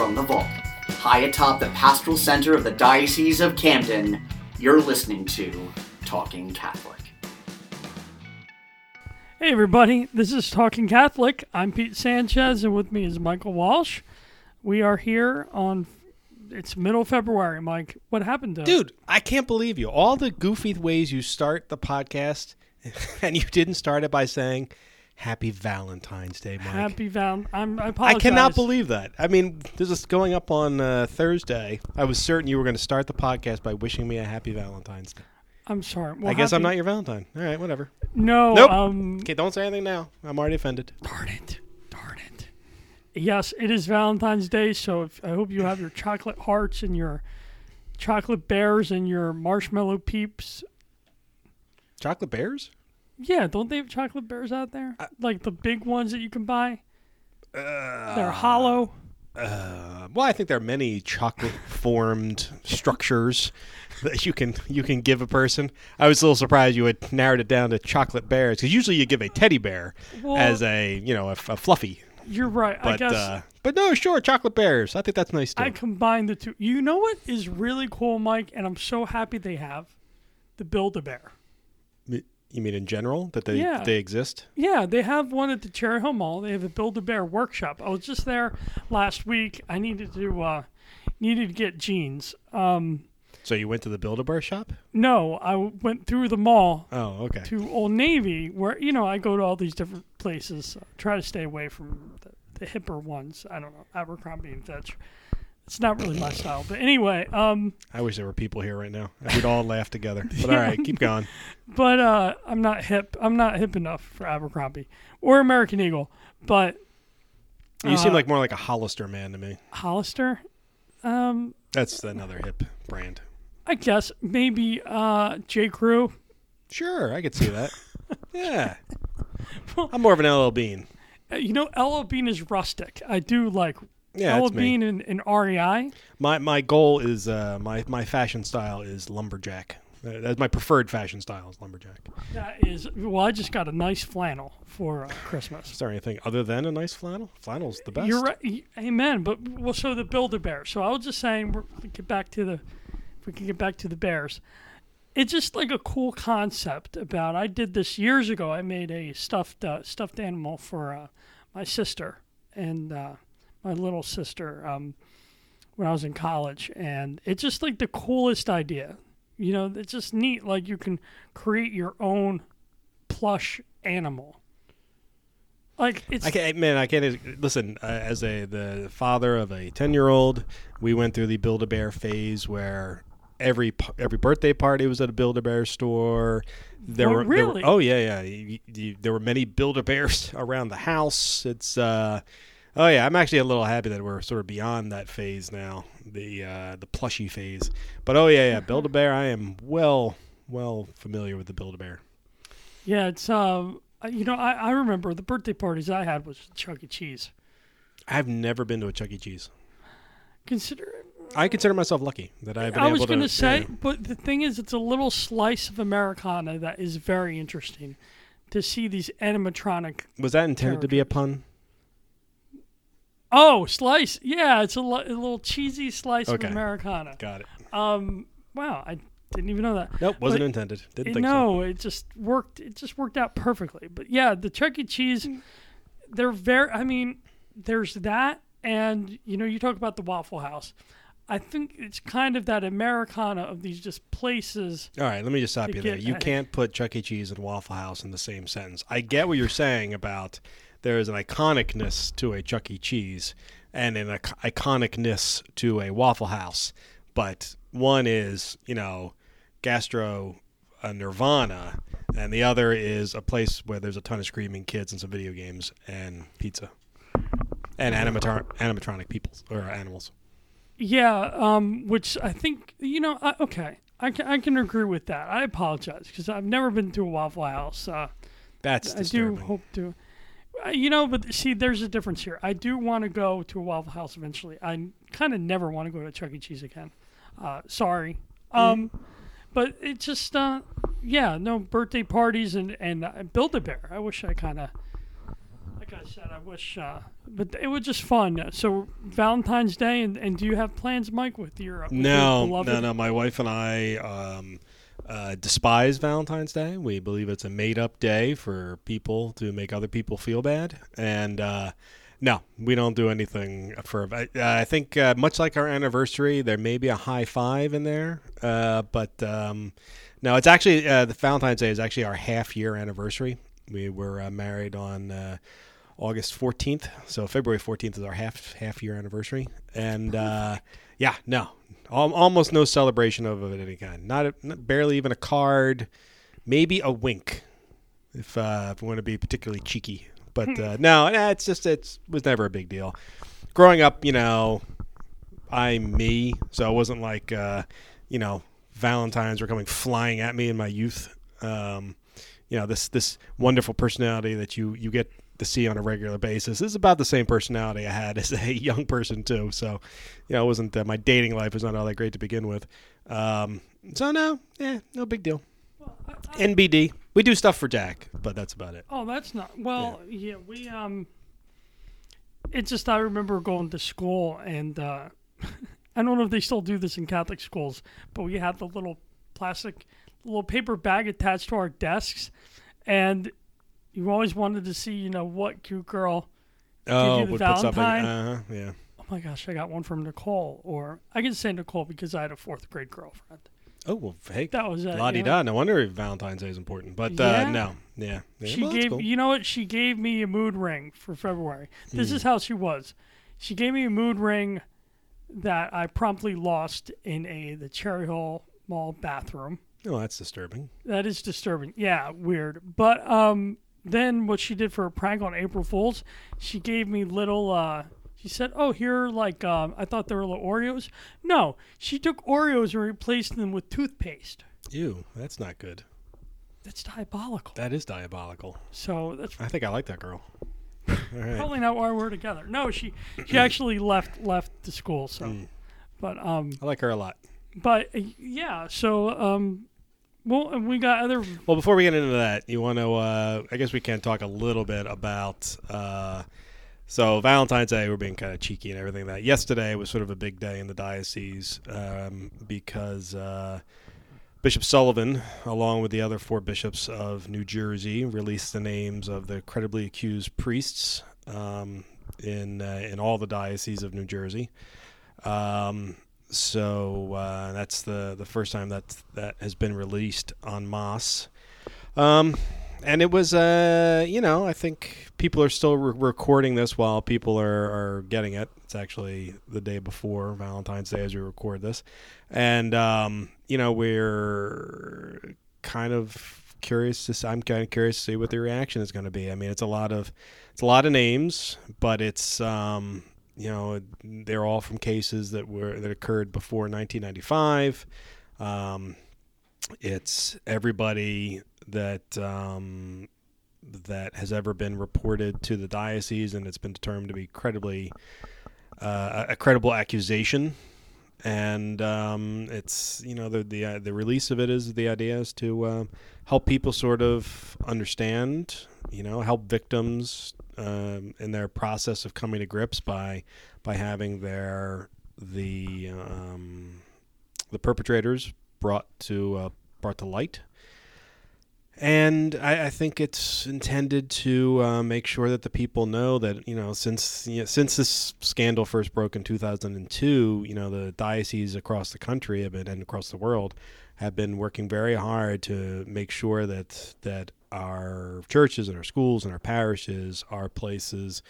from the vault, high atop the pastoral center of the Diocese of Camden, you're listening to Talking Catholic. Hey, everybody, this is Talking Catholic. I'm Pete Sanchez, and with me is Michael Walsh. We are here on, it's middle February, Mike. What happened to Dude, I can't believe you. All the goofy ways you start the podcast, and you didn't start it by saying, Happy Valentine's Day, Mike. Happy Val. I'm, I I cannot believe that. I mean, this is going up on uh, Thursday. I was certain you were going to start the podcast by wishing me a happy Valentine's Day. I'm sorry. I Well, guess I'm not your Valentine. All right, whatever. No. Nope. Um, Okay, don't say anything now. I'm already offended. Darn it. Darn it. Yes, it is Valentine's Day, so if, I hope you have your chocolate hearts and your chocolate bears and your marshmallow peeps. Chocolate bears? Yeah, don't they have chocolate bears out there? like the big ones that you can buy? They're hollow. Uh, well, I think there are many chocolate-formed structures that you can you can give a person. I was a little surprised you had narrowed it down to chocolate bears because usually you give a teddy bear Well, as a you know a, a fluffy. You're right. I guess uh, but no, sure, chocolate bears. I think that's nice too. I combined the two. You know what is really cool, Mike, and I'm so happy they have the Build-A-Bear. M- you mean in general that they Yeah. they exist? Yeah, they have one at the Cherry Hill Mall. They have a Build a Bear workshop. I was just there last week. I needed to uh, needed to get jeans. Um, So you went to the Build-A-Bear shop? no, I went through the mall Oh, okay. to Old Navy, where you know I go to all these different places. Uh, try to stay away from the, the hipper ones. I don't know Abercrombie and Fitch. It's not really my style. But anyway, um, I wish there were people here right now. We'd all laugh together. But all right, keep going. but uh, I'm not hip. I'm not hip enough for Abercrombie or American Eagle. But You seem Uh, like more like a Hollister man to me. Hollister, um, That's another hip brand. I guess maybe uh, J. Crew. Sure, I could see that. yeah. I'm more of an LL Bean. Uh, You know, LL Bean is rustic. I do like Yeah, me. Bean and, and REI. My my goal is uh, my my fashion style is lumberjack. Uh, That's my preferred fashion style is lumberjack. That is well. I just got a nice flannel for uh, Christmas. Is there anything other than a nice flannel? Flannel's the best. You're right. Amen. But well, so the Build-A-Bear. So I was just saying, we're, we get back to the, if we can get back to the bears. It's just like a cool concept about. I did this years ago. I made a stuffed uh, stuffed animal for uh, my sister and uh, my little sister um, when I was in college, and it's just like the coolest idea. You know, it's just neat. Like you can create your own plush animal. Like it's I can't, man. I can't listen. Uh, as a the father of a ten year old, we went through the Build a Bear phase where every every birthday party was at a Build a Bear store. There Oh, were there were- really? oh yeah, yeah. You- you- there were many Build a Bears around the house. It's uh, oh yeah. I'm actually a little happy that we're sort of beyond that phase now, the uh, the plushy phase. But oh yeah, yeah. Build a Bear. I am well well familiar with the Build a Bear. Yeah, it's um, uh, you know, I, I remember the birthday parties I had was Chuck E. Cheese. I've never been to a Chuck E. Cheese. Consider, I consider myself lucky that I've been I was gonna say, yeah. but the thing is, it's a little slice of Americana that is very interesting to see these animatronic. Was that intended to be a pun? Oh, slice! Yeah, it's a, li- a little cheesy slice Okay. of Americana. Got it. Um, wow, I didn't even know that. Nope, wasn't But- intended. Didn't think so. no, it just worked. It just worked out perfectly. But yeah, the Chuck E. Cheese, they're very. I mean, there's that, and you know, you talk about the Waffle House. I think it's kind of that Americana of these just places. All right, let me just stop you there. get You can't put Chuck E. Cheese and Waffle House in the same sentence. I get what you're saying about there is an iconicness to a Chuck E. Cheese and an iconicness to a Waffle House, but one is, you know, gastro uh, nirvana, and the other is a place where there's a ton of screaming kids and some video games and pizza and animatron- animatronic people or animals. Yeah, um, which I think you know. I, okay, I can I can agree with that. I apologize because I've never been to a Waffle House. Uh, That's I do hope to. Uh, You know, but see, there's a difference here. I do want to go to a Waffle House eventually. I kind of never want to go to Chuck E. Cheese again. Uh, sorry. Um, but it just, uh, yeah, no birthday parties and and uh, Build a Bear. I wish I kind of, like I said, I wish, uh, but it was just fun. So Valentine's Day, and, and do you have plans, Mike, with your with your No, beloved? no, no. My wife and I um, uh, despise Valentine's Day. We believe it's a made-up day for people to make other people feel bad, and uh, no, we don't do anything for. I, I think uh, much like our anniversary, there may be a high five in there, uh, but um, no, it's actually uh, the Valentine's Day is actually our half-year anniversary. We were married on. August 14th, so February 14th is our half half year anniversary, and uh, yeah, no, almost no celebration of it of any kind. Not, a, not barely even a card, maybe a wink, if uh, if we want to be particularly cheeky. But uh, no, it's just it's was never a big deal. Growing up, you know, I'm me, so it wasn't like uh, you know Valentines were coming flying at me in my youth. Um, you know this this wonderful personality that you you get to see on a regular basis is about the same personality I had as a young person too. So, you know, it wasn't uh, my dating life was not all that great to begin with. Um, so no, yeah, no big deal. Well, I- I- NBD, we do stuff for Jack, but that's about it. Oh, that's not well. Yeah, we um. It's just I remember going to school and uh, I don't know if they still do this in Catholic schools, but we had the little plastic, little paper bag attached to our desks, and you always wanted to see, you know, what cute girl. Oh, you the would put something. Valentine? Uh, yeah. Oh my gosh, I got one from Nicole, or I can say Nicole because I had a fourth grade girlfriend. Oh well, hey, That was it. la di da. No wonder Valentine's Day is important, but uh, no, yeah. yeah She well, gave cool. you know what she gave me a mood ring for February. This Hmm. is how she was. She gave me a mood ring that I promptly lost in a the Cherry Hill Mall bathroom. Oh, that's disturbing. That is disturbing. Yeah, weird. But um then what she did for a prank on April Fools, she gave me little uh she said, "Oh, here like um, I thought they were little Oreos." No, she took Oreos and replaced them with toothpaste. Ew, that's not good. That's diabolical. That is diabolical. So that's I think I like that girl. All right. Probably not why we're together. No, she she actually left left the school. So, Mm. but um, I like her a lot. but uh, yeah. So um, well, and we got other. Well, before we get into that, you want to? Uh, I guess we can talk a little bit about. Uh, so Valentine's Day, we're being kind of cheeky and everything. That yesterday was sort of a big day in the diocese um, because uh, Bishop Sullivan, along with the other four bishops of New Jersey, released the names of the credibly accused priests um, in uh, in all the dioceses of New Jersey. Um, so uh, that's the the first time that that has been released on Moss. Um, and it was, uh, you know, I think people are still re- recording this while people are, are getting it. It's actually the day before Valentine's Day as we record this. And, um, you know, we're kind of curious to see, I'm kind of curious to see what the reaction is going to be. I mean, it's a lot of, it's a lot of names, but it's, um, you know, they're all from cases that were, that occurred before 1995. Um, it's everybody that um, that has ever been reported to the diocese, and it's been determined to be credibly uh, a credible accusation. And um, it's you know the the uh, the release of it is the idea is to uh, help people sort of understand, you know, help victims um, in their process of coming to grips by by having their the um, the perpetrators brought to uh, brought to light. And I, I think it's intended to uh, make sure that the people know that you know since you know, since this scandal first broke in 2002, you know the dioceses across the country have been and across the world have been working very hard to make sure that that our churches and our schools and our parishes are places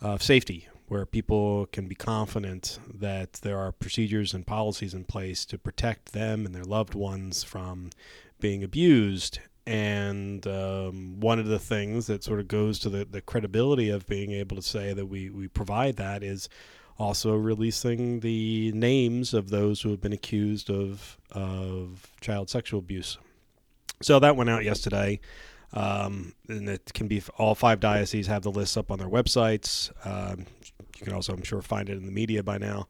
of safety where people can be confident that there are procedures and policies in place to protect them and their loved ones from being abused. And um, one of the things that sort of goes to the, the credibility of being able to say that we, we provide that is also releasing the names of those who have been accused of, of child sexual abuse. So that went out yesterday. Um, and it can be all five dioceses have the lists up on their websites. Um, you can also, I'm sure, find it in the media by now.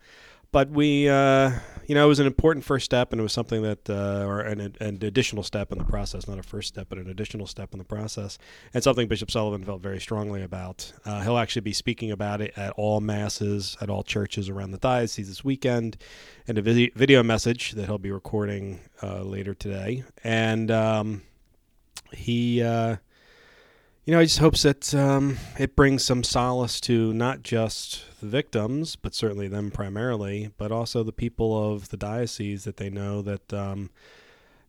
But we, uh, you know, it was an important first step, and it was something that, uh, or an, an additional step in the process, not a first step, but an additional step in the process, and something Bishop Sullivan felt very strongly about. Uh, he'll actually be speaking about it at all masses, at all churches around the diocese this weekend, and a vid- video message that he'll be recording uh, later today. And um, he, uh, you know, I just hopes that um, it brings some solace to not just the victims, but certainly them primarily, but also the people of the diocese that they know that, um,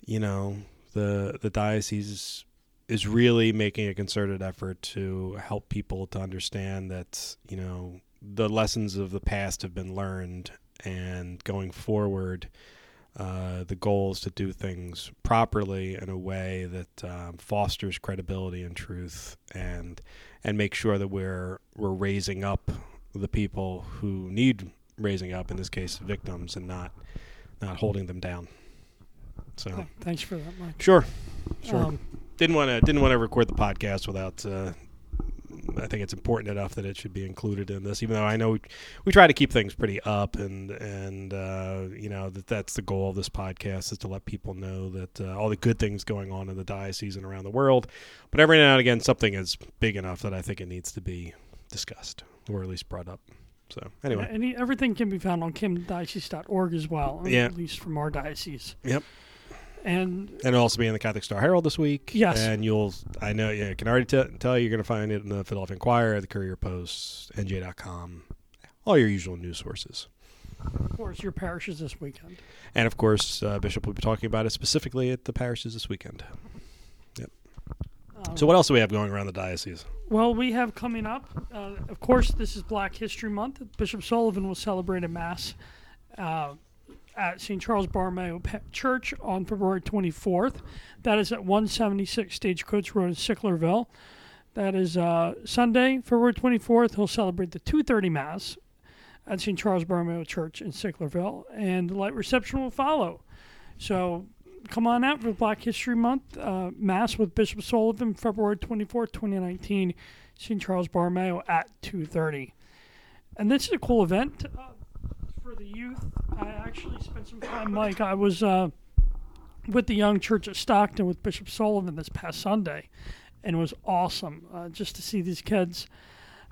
you know, the the diocese is really making a concerted effort to help people to understand that you know the lessons of the past have been learned and going forward uh, the goal is to do things properly in a way that um, fosters credibility and truth and and make sure that we're we're raising up the people who need raising up in this case victims and not not holding them down so Th- Thanks for that, Mike. sure sure Um, didn't want to didn't want to record the podcast without. Uh, I think it's important enough that it should be included in this, even though I know we, we try to keep things pretty up, and and uh, you know that that's the goal of this podcast is to let people know that uh, all the good things going on in the diocese and around the world. But every now and again, something is big enough that I think it needs to be discussed or at least brought up. So anyway, Any, everything can be found on camdendiocese.org as well, Yeah. at least from our diocese. Yep. And and it'll also be in the Catholic Star Herald this week. Yes. And you'll, I know, yeah, I can already t- tell you, you're going to find it in the Philadelphia Inquirer, the Courier Post, NJ.com, all your usual news sources. of course, your parishes this weekend. And of course, uh, Bishop will be talking about it specifically at the parishes this weekend. Um, So, what else do we have going around the diocese? Well, we have coming up, uh, of course, this is Black History Month. Bishop Sullivan will celebrate a Mass uh, at St. Charles Borromeo Church on February 24th. That is at 176 Stagecoach Road in Sicklerville. That is uh, Sunday, February 24th. He'll celebrate the 2:30 Mass at St. Charles Borromeo Church in Sicklerville, and the light reception will follow. So come on out for Black History Month uh, Mass with Bishop Sullivan, February 24th, 2019, St. Charles Borromeo at 2.30. And this is a cool event uh, the youth. I actually spent some time, Mike, I was uh, with the Young Church at Stockton with Bishop Sullivan this past Sunday, and it was awesome uh, just to see these kids.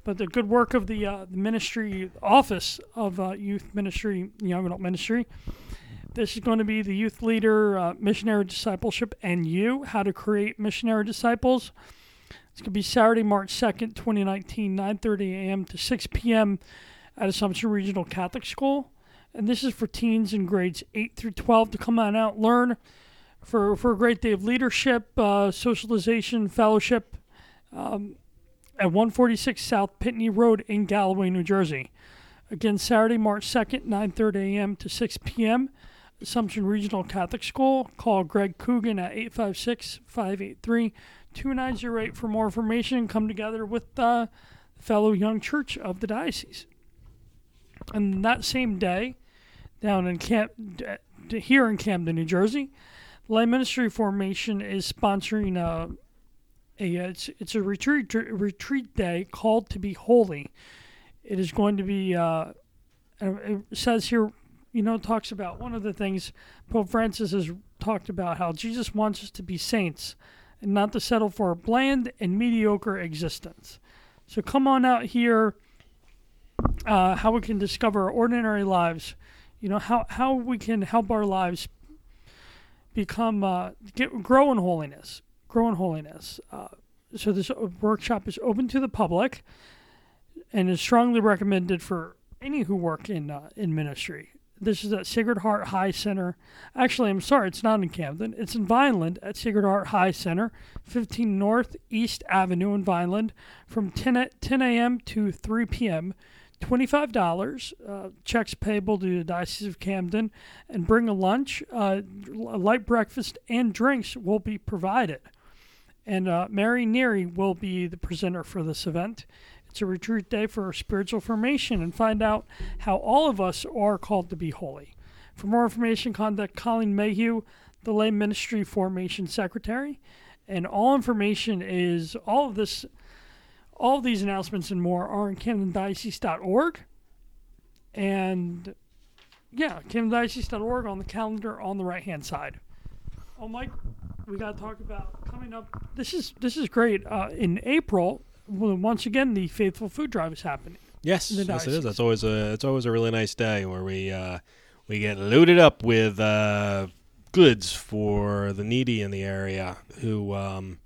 But the good work of the, uh, the ministry office of uh, youth ministry, young adult ministry, this is going to be the youth leader, uh, missionary discipleship, and you, how to create missionary disciples. It's going to be Saturday, March 2nd, 2019, 9.30 a.m. to 6 p.m. at Assumption Regional Catholic School. And this is for teens in grades 8 through 12 to come on out, learn for, for a great day of leadership, uh, socialization, fellowship um, at 146 South Pitney Road in Galloway, New Jersey. Again, Saturday, March 2nd, 9.30 a.m. to 6 p.m. Assumption Regional Catholic School. Call Greg Coogan at 856 583 2908 for more information. Come together with the fellow young church of the diocese. And that same day, down in Camp, here in Camden, New Jersey, the Lay Ministry Formation is sponsoring a, a it's, it's a retreat retreat day called to be holy. It is going to be. Uh, it says here you know, talks about one of the things Pope Francis has talked about how Jesus wants us to be saints and not to settle for a bland and mediocre existence. So come on out here, uh, how we can discover ordinary lives, you know, how, how we can help our lives become, uh, get, grow in holiness, grow in holiness. Uh, so this workshop is open to the public and is strongly recommended for any who work in, uh, in ministry. This is at Sacred Heart High Center. Actually, I'm sorry, it's not in Camden. It's in Vineland at Sacred Heart High Center, 15 North East Avenue in Vineland, from 10, a- 10 a.m. to 3 p.m. $25. Uh, checks payable to the Diocese of Camden. And bring a lunch, uh, a light breakfast, and drinks will be provided. And uh, Mary Neary will be the presenter for this event. It's a retreat day for spiritual formation and find out how all of us are called to be holy. For more information, contact Colleen Mayhew, the Lay Ministry Formation Secretary. And all information is all of this, all these announcements and more are on CamdenDiocese.org. And Yeah, camdendiocese.org on the calendar on the right hand side. Oh, Mike, we got to talk about coming up. This is this is great. Uh, in April, well, once again, the Faithful Food Drive is happening. Yes, yes, it is. That's always a it's always a really nice day where we uh, we get loaded up with uh, goods for the needy in the area. Who, um,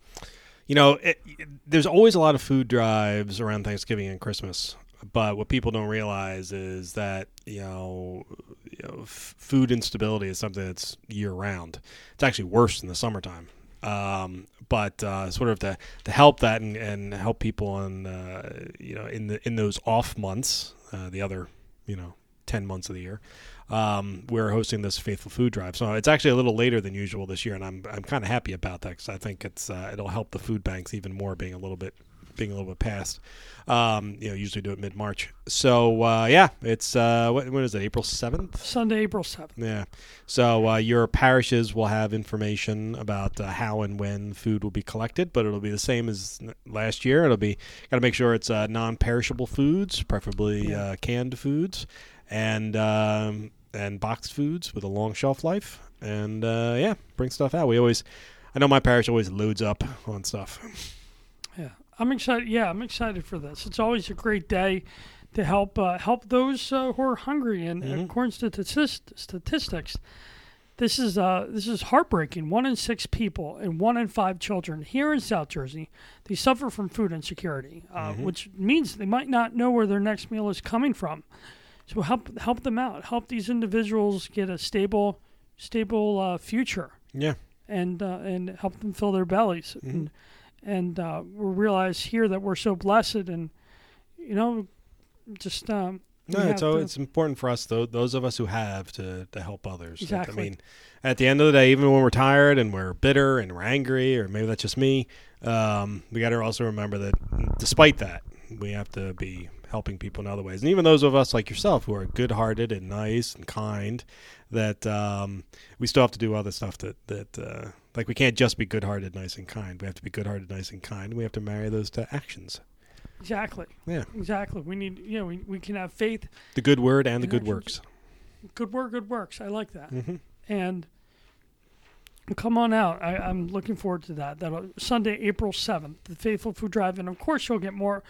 you know, it, there's always a lot of food drives around Thanksgiving and Christmas. But what people don't realize is that you know, you know, f- food instability is something that's year round. It's actually worse in the summertime. Um, but uh, sort of to, to help that and, and help people on uh, you know in the in those off months, uh, the other you know ten months of the year, um, we're hosting this faithful food drive. So it's actually a little later than usual this year, and I'm I'm kind of happy about that because I think it's uh, it'll help the food banks even more being a little bit being a little bit past. Um, you know, usually do it mid March. So uh, yeah, it's uh, what, what is it? April seventh. Sunday, April 7th. Yeah. So uh, your parishes will have information about uh, how and when food will be collected, but it'll be the same as last year. It'll be got to make sure it's uh, non-perishable foods, preferably Yeah. uh, canned foods, and um, and boxed foods with a long shelf life. And uh, yeah, bring stuff out. We always, I know my parish always loads up on stuff. Yeah, I'm excited. Yeah, I'm excited for this. It's always a great day to help uh, help those uh, who are hungry. And Mhm. according to statistics, this is uh, this is heartbreaking. One in six people and one in five children here in South Jersey they suffer from food insecurity, uh, Mhm. which means they might not know where their next meal is coming from. So help help them out. Help these individuals get a stable stable uh, future Yeah. and uh, and help them fill their bellies. Mhm. And, and uh, we realize here that we're so blessed, and you know, just um, No, it's it's important for us though those of us who have to to help others. Like, Exactly. I mean, at the end of the day, even when we're tired and we're bitter and we're angry, or maybe that's just me, um, we got to also remember that despite that, we have to be helping people in other ways. And even those of us like yourself who are good-hearted and nice and kind, that um, we still have to do other stuff that that uh, like we can't just be good-hearted, nice and kind. We have to be good-hearted, nice and kind. And we have to marry those to actions. exactly, Yeah, exactly. We need, you know, we, we can have faith, the good word and the good actions. works. good work, good works. I like that, hmm and come on out. I, I'm looking forward to that. That Sunday, April seventh, the Faithful Food Drive, and of course you'll get more.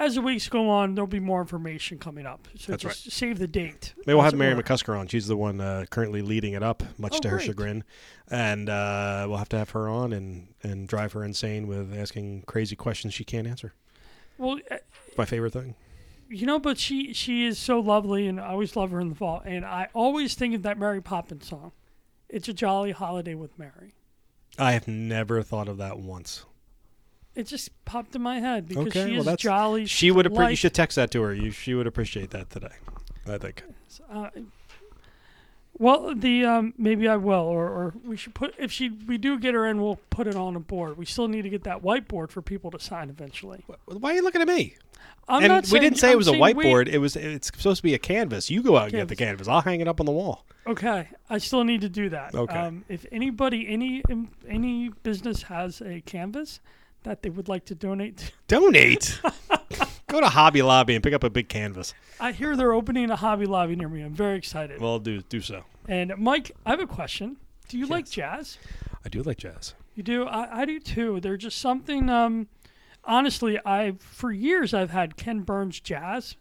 As the weeks go on, there'll be more information coming up. So That's just save the date. Maybe we'll have Mary were. McCusker on. She's the one uh, currently leading it up, much Oh, to her great. chagrin. And uh, we'll have to have her on and, and drive her insane with asking crazy questions she can't answer. Well, uh, my favorite thing. You know, but she she is so lovely, and I always love her in the fall. And I always think of that Mary Poppins song. It's a jolly holiday with Mary. I have never thought of that once. It just popped in my head because Okay, she well, is that's- jolly. She she's would appre- you light. should text that to her. You, she would appreciate that today. I think. Uh, well, the um, maybe I will, or, or we should put if she we do get her in, we'll put it on a board. We still need to get that whiteboard for people to sign eventually. Why are you looking at me? I'm and not we saying- didn't say it I'm was a saying we- whiteboard. It was. It's supposed to be a canvas. You go out and get the canvas. I'll hang it up on the wall. Okay, I still need to do that. Okay. Um, if anybody, any any business has a canvas that they would like to donate, to, Donate. go to Hobby Lobby and pick up a big canvas. I hear they're opening a Hobby Lobby near me. I'm very excited. Well, do do so. and Mike, I have a question. Do you like jazz? I do like jazz. You do. I, I do too. There's just something. Um, honestly, I for years I've had Ken Burns jazz,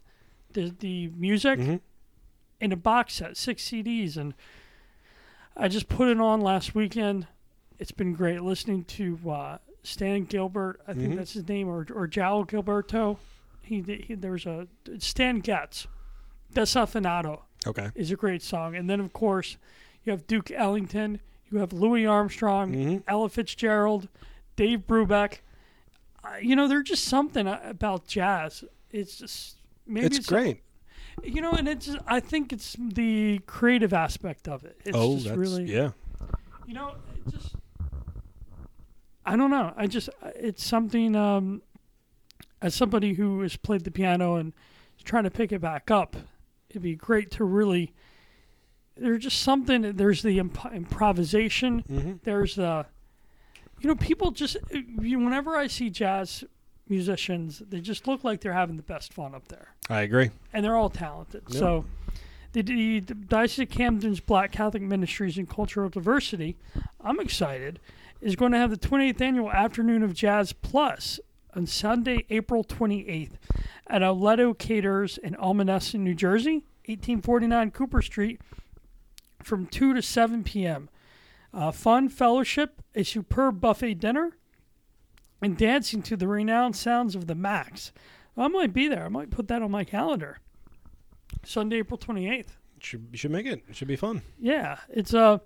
the the music Mhm. in a box set, six CDs, and I just put it on last weekend. It's been great listening to uh, Stan Gilbert. I think Mhm. that's his name, or or João Gilberto. He, he there's a Stan Getz. Desafinado. Okay. is a great song, and then of course you have Duke Ellington, you have Louis Armstrong, Mhm. Ella Fitzgerald, Dave Brubeck. Uh, you know, there's just something about jazz. It's just maybe it's, it's great. you know, and it's I think it's the creative aspect of it. It's oh, just that's really yeah. you know, it just I don't know. I just it's something um as somebody who has played the piano and is trying to pick it back up, it'd be great to really there's just something there's the imp- improvisation, Mm-hmm. there's the you know, people just you, whenever I see jazz musicians, they just look like they're having the best fun up there I agree. and they're all talented. Yeah. So the, the, the Diocese of Camden's Black Catholic Ministries and Cultural Diversity, I'm excited, is going to have the 28th annual Afternoon of Jazz Plus on Sunday, April 28th at Aletto Caters in Almonesson, New Jersey, 1849 Cooper Street, from 2 to 7 p.m. Uh, fun fellowship, a superb buffet dinner, and dancing to the renowned sounds of the Max. I might be there. I might put that on my calendar. Sunday, April 28th. Should, you should make it. It should be fun. Yeah, it's uh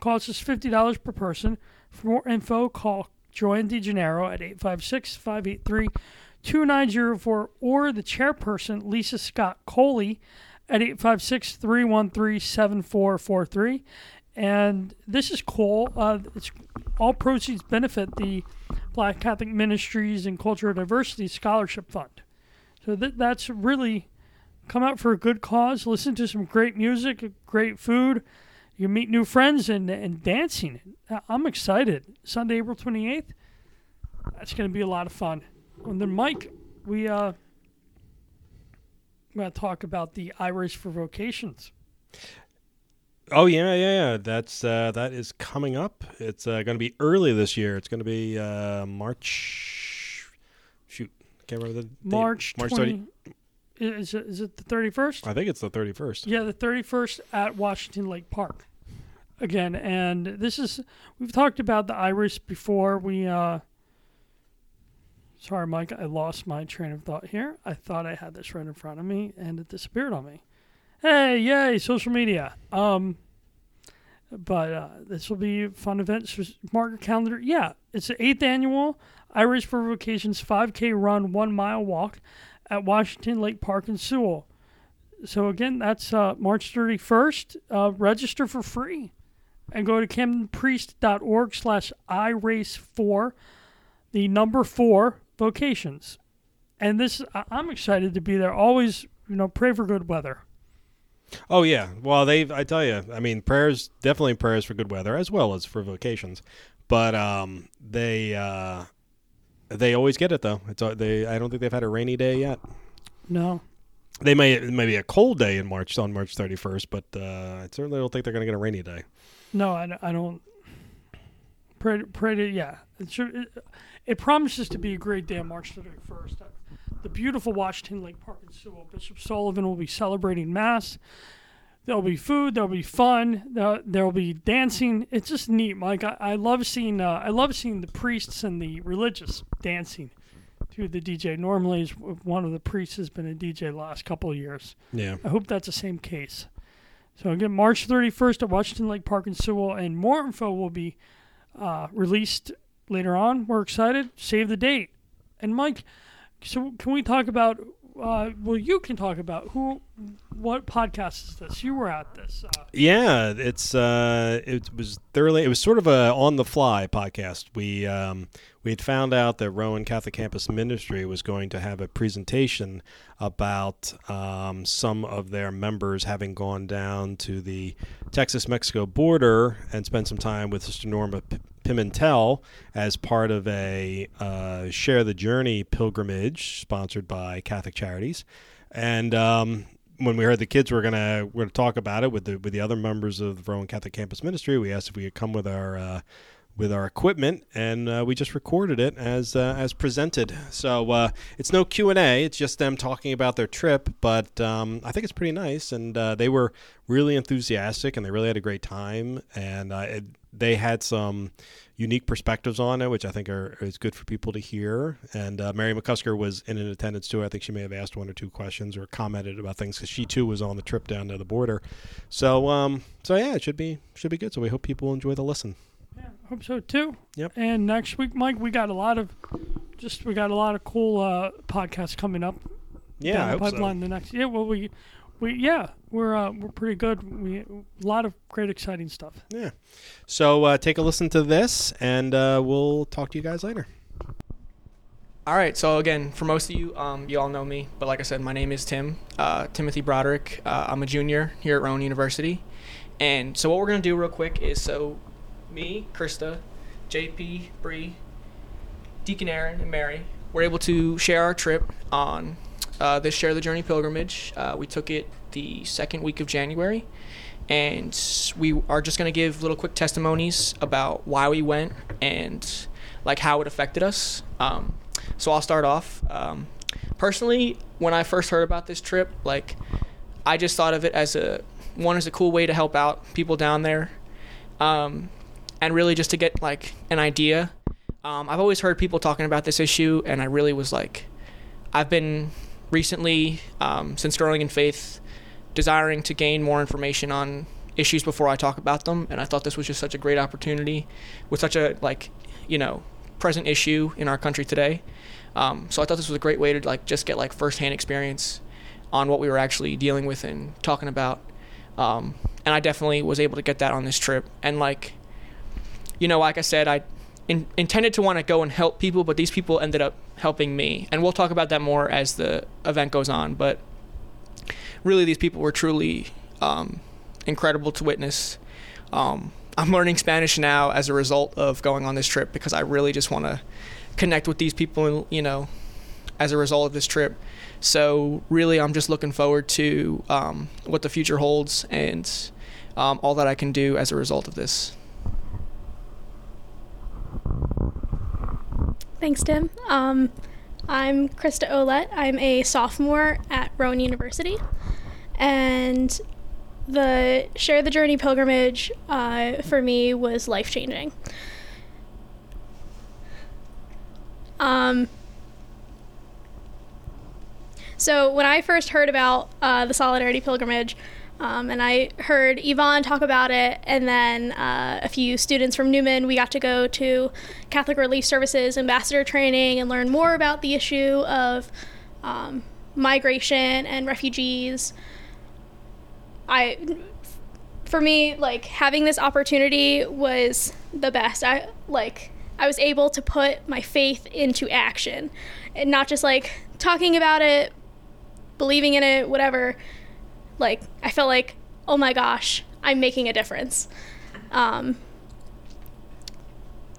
costs us fifty dollars per person. For more info, call Joanne DeGennaro at 856-583-2904 or the chairperson Lisa Scott Coley at 856-313-7443. And this is cool. Uh, it's all proceeds benefit the Black Catholic Ministries and Cultural Diversity Scholarship Fund. So th- that's really come out for a good cause. Listen to some great music, great food. You meet new friends and and dancing. I- I'm excited. Sunday, April 28th. That's going to be a lot of fun. And then Mike, we uh, we're going to talk about the iRace for Vocations. Oh yeah, yeah, yeah. That's uh, that is coming up. It's uh, going to be early this year. It's going to be uh, March. Shoot, can't remember the date. March, March 20. Is it, is it the 31st? I think it's the thirty first. Yeah, the 31st at Washington Lake Park. Again, and this is we've talked about the iRace before. We uh Sorry, Mike, I lost my train of thought here. I thought I had this right in front of me and it disappeared on me. Hey, yay, social media. Um but uh, this will be a fun event. So mark your calendar. Yeah, it's the eighth annual iRace for Vocations 5K run, one mile walk at Washington Lake Park in Sewell. So again, that's uh, March 31st. Uh, register for free and go to camdenpriest.org slash iRace4, the number four vocations. And this, I'm excited to be there. Always, you know, pray for good weather. Oh yeah. Well, they. I tell you. I mean, prayers definitely prayers for good weather as well as for vocations, but um, they uh, they always get it though. It's they. I don't think they've had a rainy day yet. No. They may it may be a cold day in March on March 31st, but uh, I certainly don't think they're going to get a rainy day. No, I, I don't. Pretty, pray to, yeah. It, should, it, it promises to be a great day on March 31st. The beautiful Washington Lake Park in Sewell. Bishop Sullivan will be celebrating Mass. There'll be food. There'll be fun. There, there'll be dancing. It's just neat, Mike. I, I love seeing. Uh, I love seeing the priests and the religious dancing to the DJ. Normally, is one of the priests has been a DJ the last couple of years. Yeah. I hope that's the same case. So again, March 31st at Washington Lake Park in Sewell, and more info will be uh, released later on. We're excited. Save the date. And Mike, so can we talk about? Uh, well, you can talk about who, what podcast is this? You were at this. Uh, Yeah, it's uh, it was thoroughly. It was sort of a on the fly podcast. We um, we had found out that Rowan Catholic Campus Ministry was going to have a presentation about um, some of their members having gone down to the Texas Mexico border and spent some time with Sister Norma Pimentel as part of a uh, Share the Journey pilgrimage sponsored by Catholic Charities. And um, when we heard the kids were gonna were gonna talk about it with the with the other members of the Rowan Catholic Campus Ministry, we asked if we could come with our uh, with our equipment, and uh, we just recorded it as uh, as presented. So uh, it's no Q and A; it's just them talking about their trip. But um, I think it's pretty nice, and uh, they were really enthusiastic, and they really had a great time, and uh, it, they had some unique perspectives on it, which I think are is good for people to hear. And uh, Mary McCusker was in an attendance too. I think she may have asked one or two questions or commented about things because she too was on the trip down to the border. So um, so yeah, it should be should be good. So we hope people enjoy the listen. yeah, hope so too. Yep. And next week, Mike, we got a lot of, just we got a lot of cool uh, podcasts coming up. Yeah, down I the hope so. pipeline the next. Yeah, well, we, we yeah, we're uh, we're pretty good. We a lot of great, exciting stuff. Yeah. So uh, take a listen to this, and uh, we'll talk to you guys later. All right. So again, for most of you, um, you all know me, but like I said, my name is Tim, uh, Timothy Broderick. Uh, I'm a junior here at Rowan University, and so what we're gonna do real quick is so, me, Krista, JP, Bree, Deacon Aaron, and Mary We're able to share our trip on uh, this Share the Journey pilgrimage. Uh, we took it the second week of January. And we are just going to give little quick testimonies about why we went and like how it affected us. Um, so I'll start off. Um, personally, when I first heard about this trip, like I just thought of it as a one is a cool way to help out people down there, um, and really just to get like an idea. Um, I've always heard people talking about this issue, and I really was like, I've been recently um, since growing in faith, desiring to gain more information on issues before I talk about them, and I thought this was just such a great opportunity with such a like, you know, present issue in our country today. Um, so I thought this was a great way to like just get like firsthand experience on what we were actually dealing with and talking about. Um, and I definitely was able to get that on this trip. And like, you know, like I said, I in, intended to want to go and help people, but these people ended up helping me. And we'll talk about that more as the event goes on. But really, these people were truly um, incredible to witness. Um, I'm learning Spanish now as a result of going on this trip because I really just want to connect with these people, you know, as a result of this trip. So really, I'm just looking forward to um, what the future holds and um, all that I can do as a result of this. Thanks, Tim. Um, I'm Krista Olet. I'm a sophomore at Rowan University, and the Share the Journey pilgrimage uh, for me was life changing. Um, so when I first heard about uh, the Solidarity Pilgrimage, um, and I heard Yvonne talk about it, and then uh, a few students from Newman. We got to go to Catholic Relief Services ambassador training and learn more about the issue of um, migration and refugees. I, for me, like having this opportunity was the best. I like I was able to put my faith into action, and not just like talking about it, believing in it, whatever like I felt like, oh my gosh, I'm making a difference. Um,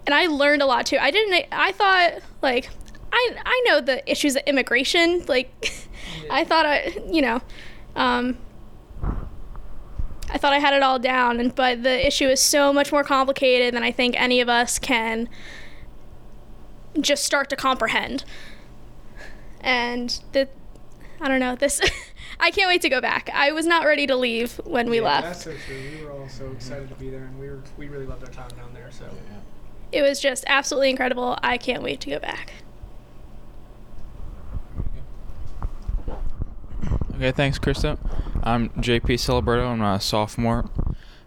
and I learned a lot too. I didn't. I thought like I I know the issues of immigration. Like. I thought I you know. Um, I thought I had it all down, and but the issue is so much more complicated than I think any of us can just start to comprehend. And the, I don't know this. I can't wait to go back. I was not ready to leave when we yeah, left. That's so true. We were all so excited to be there, and we were we really loved our time down there. So it was just absolutely incredible. I can't wait to go back. Okay, thanks, Krista. I'm JP Celebrato. I'm a sophomore.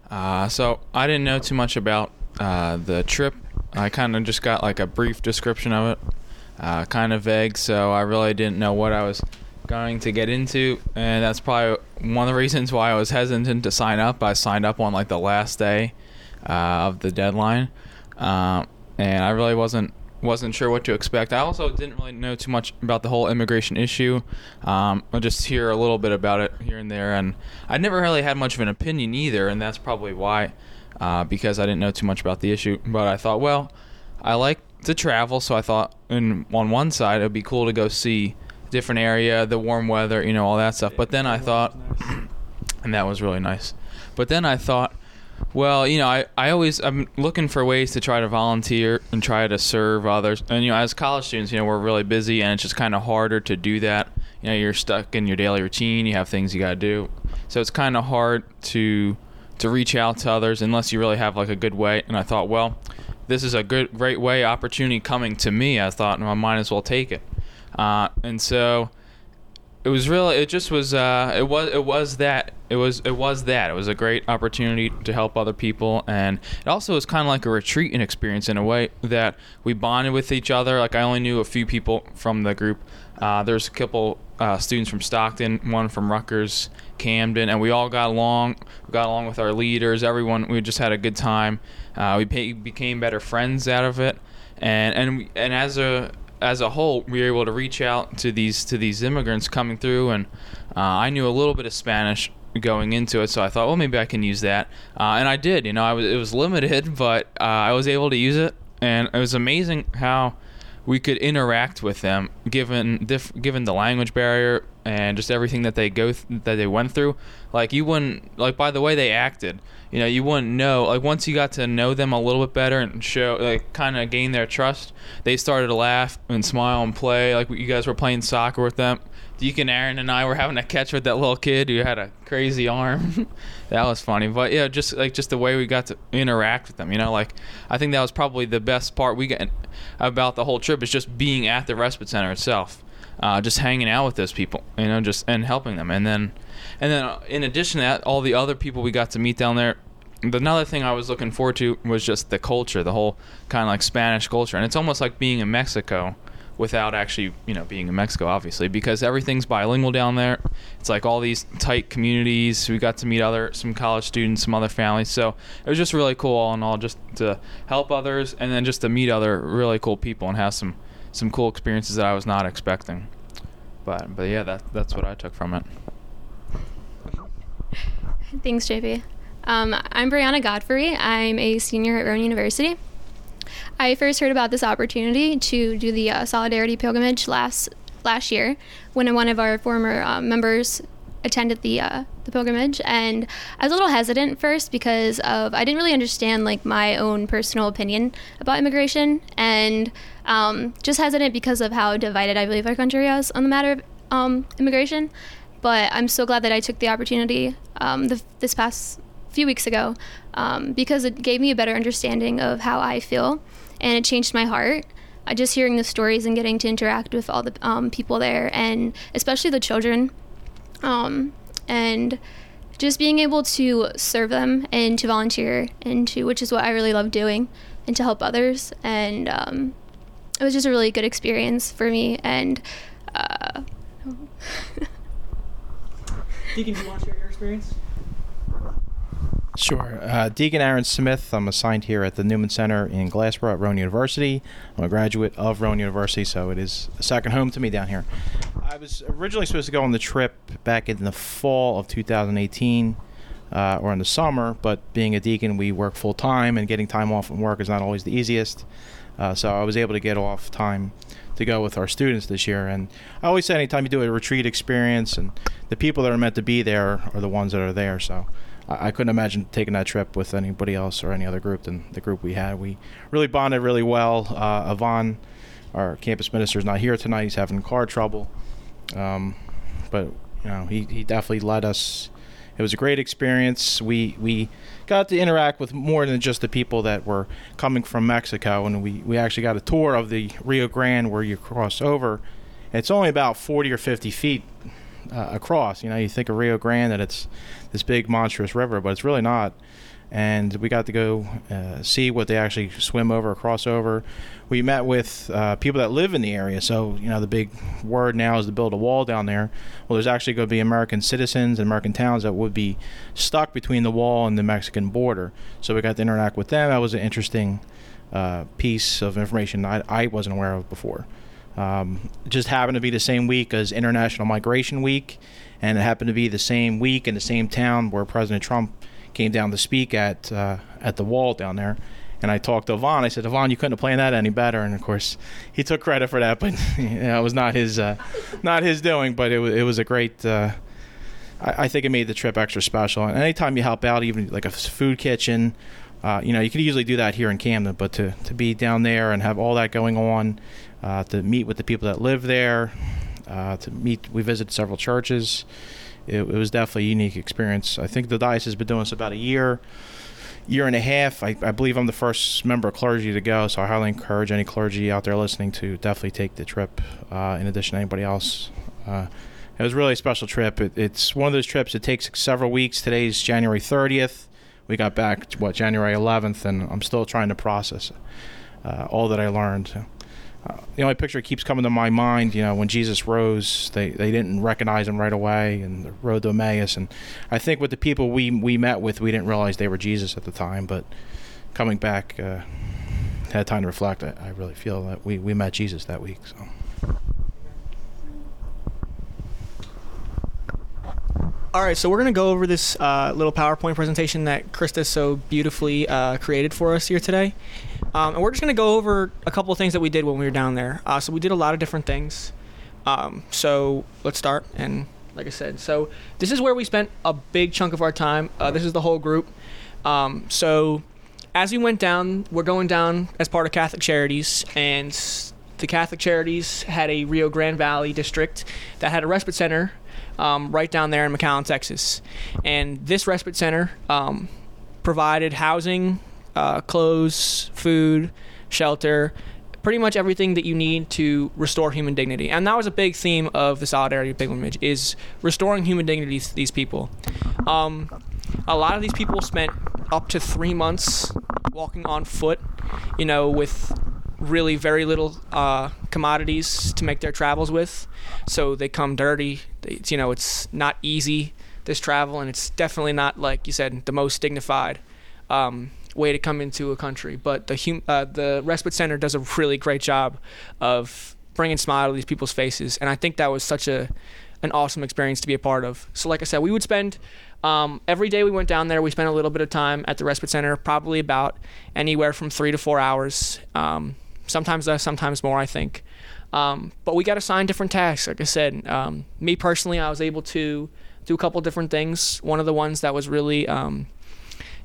Uh, so I didn't know too much about uh, the trip. I kind of just got like a brief description of it, uh, kind of vague. So I really didn't know what I was going to get into, and that's probably one of the reasons why I was hesitant to sign up. I signed up on like the last day uh, of the deadline, uh, and I really wasn't wasn't sure what to expect. I also didn't really know too much about the whole immigration issue. Um, I just hear a little bit about it here and there, and I never really had much of an opinion either, and that's probably why, uh, because I didn't know too much about the issue. But I thought, well, I like to travel, so I thought, in, on one side, it'd be cool to go see different area, the warm weather, you know, all that stuff. But then I thought, and that was really nice. But then I thought, well, you know, I, I always I'm looking for ways to try to volunteer and try to serve others. And you know, as college students, you know, we're really busy and it's just kind of harder to do that. You know, you're stuck in your daily routine. You have things you got to do, so it's kind of hard to to reach out to others unless you really have like a good way. And I thought, well, this is a good, great way, opportunity coming to me. I thought, and I might as well take it. Uh, and so it was really it just was uh, it was it was that it was it was that. It was a great opportunity to help other people and it also was kind of like a retreat and experience in a way that we bonded with each other. Like I only knew a few people from the group. Uh, there's a couple uh, students from Stockton one from Rutgers Camden and we all got along we got along with our leaders. Everyone we just had a good time. Uh, we became better friends out of it. And and and as a as a whole, we were able to reach out to these to these immigrants coming through, and uh, I knew a little bit of Spanish going into it, so I thought, well, maybe I can use that, uh, and I did. You know, I was it was limited, but uh, I was able to use it, and it was amazing how we could interact with them given diff- given the language barrier and just everything that they go th- that they went through. Like you wouldn't like by the way they acted, you know, you wouldn't know. Like once you got to know them a little bit better and show like kind of gain their trust, they started to laugh and smile and play. Like you guys were playing soccer with them. Deacon Aaron and I were having a catch with that little kid who had a crazy arm. that was funny. But yeah, just like just the way we got to interact with them, you know, like I think that was probably the best part we got about the whole trip is just being at the respite center itself. Uh, just hanging out with those people, you know, just and helping them, and then, and then uh, in addition to that, all the other people we got to meet down there. Another thing I was looking forward to was just the culture, the whole kind of like Spanish culture, and it's almost like being in Mexico without actually, you know, being in Mexico, obviously, because everything's bilingual down there. It's like all these tight communities. We got to meet other some college students, some other families. So it was just really cool, all in all, just to help others and then just to meet other really cool people and have some some cool experiences that I was not expecting. But but yeah, that that's what I took from it. Thanks, JP. Um, I'm Brianna Godfrey. I'm a senior at Rowan University. I first heard about this opportunity to do the uh, Solidarity Pilgrimage last last year when one of our former uh, members attended the uh, the pilgrimage, and I was a little hesitant first because of I didn't really understand like my own personal opinion about immigration, and um, just hesitant because of how divided I believe our country is on the matter of um, immigration. But I'm so glad that I took the opportunity um, the, this past few weeks ago um, because it gave me a better understanding of how I feel and it changed my heart. Just hearing the stories and getting to interact with all the um, people there and especially the children um, and just being able to serve them and to volunteer and to which is what I really love doing and to help others and um, it was just a really good experience for me and uh, Deacon, do you want to share your experience? Sure. Uh, Deacon Aaron Smith. I'm assigned here at the Newman Center in Glassboro at Rowan University. I'm a graduate of Rowan University, so it is a second home to me down here. I was originally supposed to go on the trip back in the fall of 2018 uh, or in the summer, but being a deacon, we work full time, and getting time off from work is not always the easiest. Uh, so I was able to get off time to go with our students this year. And I always say, anytime you do a retreat experience, and the people that are meant to be there are the ones that are there. So I, I couldn't imagine taking that trip with anybody else or any other group than the group we had. We really bonded really well. Uh, Ivan, our campus minister, is not here tonight. He's having car trouble. Um, but you know, he, he definitely led us. It was a great experience. We we got to interact with more than just the people that were coming from Mexico, and we, we actually got a tour of the Rio Grande where you cross over. It's only about 40 or 50 feet uh, across. You know, you think of Rio Grande that it's this big monstrous river, but it's really not. And we got to go uh, see what they actually swim over, cross over. We met with uh, people that live in the area. So, you know, the big word now is to build a wall down there. Well, there's actually going to be American citizens and American towns that would be stuck between the wall and the Mexican border. So we got to interact with them. That was an interesting uh, piece of information I, I wasn't aware of before. Um, just happened to be the same week as International Migration Week, and it happened to be the same week in the same town where President Trump came down to speak at uh, at the wall down there. And I talked to Ivan. I said, Ivan, you couldn't have planned that any better. And of course, he took credit for that, but it was not his uh, not his doing. But it was it was a great. Uh, I, I think it made the trip extra special. And anytime you help out, even like a food kitchen, uh, you know, you could usually do that here in Camden, but to, to be down there and have all that going on, uh, to meet with the people that live there, uh, to meet, we visited several churches. It, it, was definitely a unique experience. I think the diocese has been doing this about a year, year and a half. I, I believe I'm the first member of clergy to go, so I highly encourage any clergy out there listening to definitely take the trip. Uh, in addition to anybody else, uh, it was really a special trip. It, it's one of those trips that takes several weeks. Today's January 30th we got back what January 11th, and I'm still trying to process uh, all that I learned. Uh, the only picture that keeps coming to my mind, you know, when Jesus rose, they, they didn't recognize him right away, and the road to Emmaus. And I think with the people we we met with, we didn't realize they were Jesus at the time. But coming back, uh, had time to reflect. I, I really feel that we, we met Jesus that week. So. All right, so we're going to go over this uh, little PowerPoint presentation that Krista so beautifully uh, created for us here today. Um, and we're just going to go over a couple of things that we did when we were down there. Uh, so we did a lot of different things. Um, so let's start. And like I said, so this is where we spent a big chunk of our time. Uh, this is the whole group. Um, so as we went down, we're going down as part of Catholic Charities, and the Catholic Charities had a Rio Grande Valley district that had a respite center um, right down there in McAllen, Texas. And this respite center um, provided housing, uh, clothes, food, shelter, pretty much everything that you need to restore human dignity. And that was a big theme of the Solidarity Pilgrimage is restoring human dignity to these people. Um, a lot of these people spent up to three months walking on foot, you know, with really very little uh, commodities to make their travels with. So they come dirty. It's, you know, it's not easy this travel, and it's definitely not like you said the most dignified um, way to come into a country. But the hum- uh, the respite center does a really great job of bringing smile to these people's faces, and I think that was such a an awesome experience to be a part of. So, like I said, we would spend um, every day we went down there. We spent a little bit of time at the respite center, probably about anywhere from three to four hours. Um, sometimes less, sometimes more, I think. Um, but we got assigned different tasks. Like I said, um, me personally, I was able to do a couple different things. One of the ones that was really um,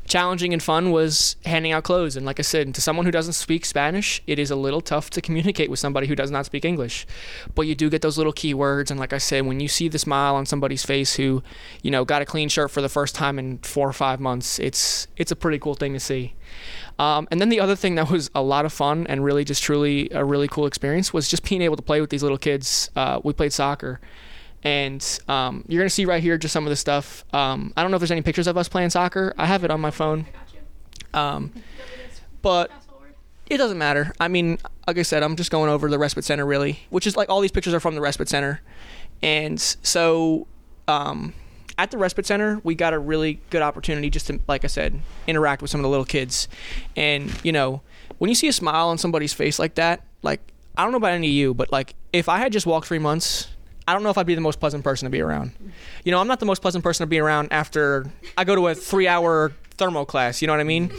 challenging and fun was handing out clothes. And like I said, to someone who doesn't speak Spanish, it is a little tough to communicate with somebody who does not speak English. But you do get those little keywords. And like I said, when you see the smile on somebody's face who, you know, got a clean shirt for the first time in four or five months, it's it's a pretty cool thing to see. Um, and then the other thing that was a lot of fun and really just truly a really cool experience was just being able to play with these little kids. Uh, we played soccer and um, you're gonna see right here just some of the stuff. Um, I don't know if there's any pictures of us playing soccer. I have it on my phone. Um, but it doesn't matter. I mean, like I said, I'm just going over the respite center really, which is like all these pictures are from the respite center, and so um, at the respite center we got a really good opportunity just to, like I said, interact with some of the little kids, and you know, when you see a smile on somebody's face like that, like I don't know about any of you, but like if I had just walked three months I don't know if I'd be the most pleasant person to be around. You know, I'm not the most pleasant person to be around after I go to a three hour thermo class, you know what I mean?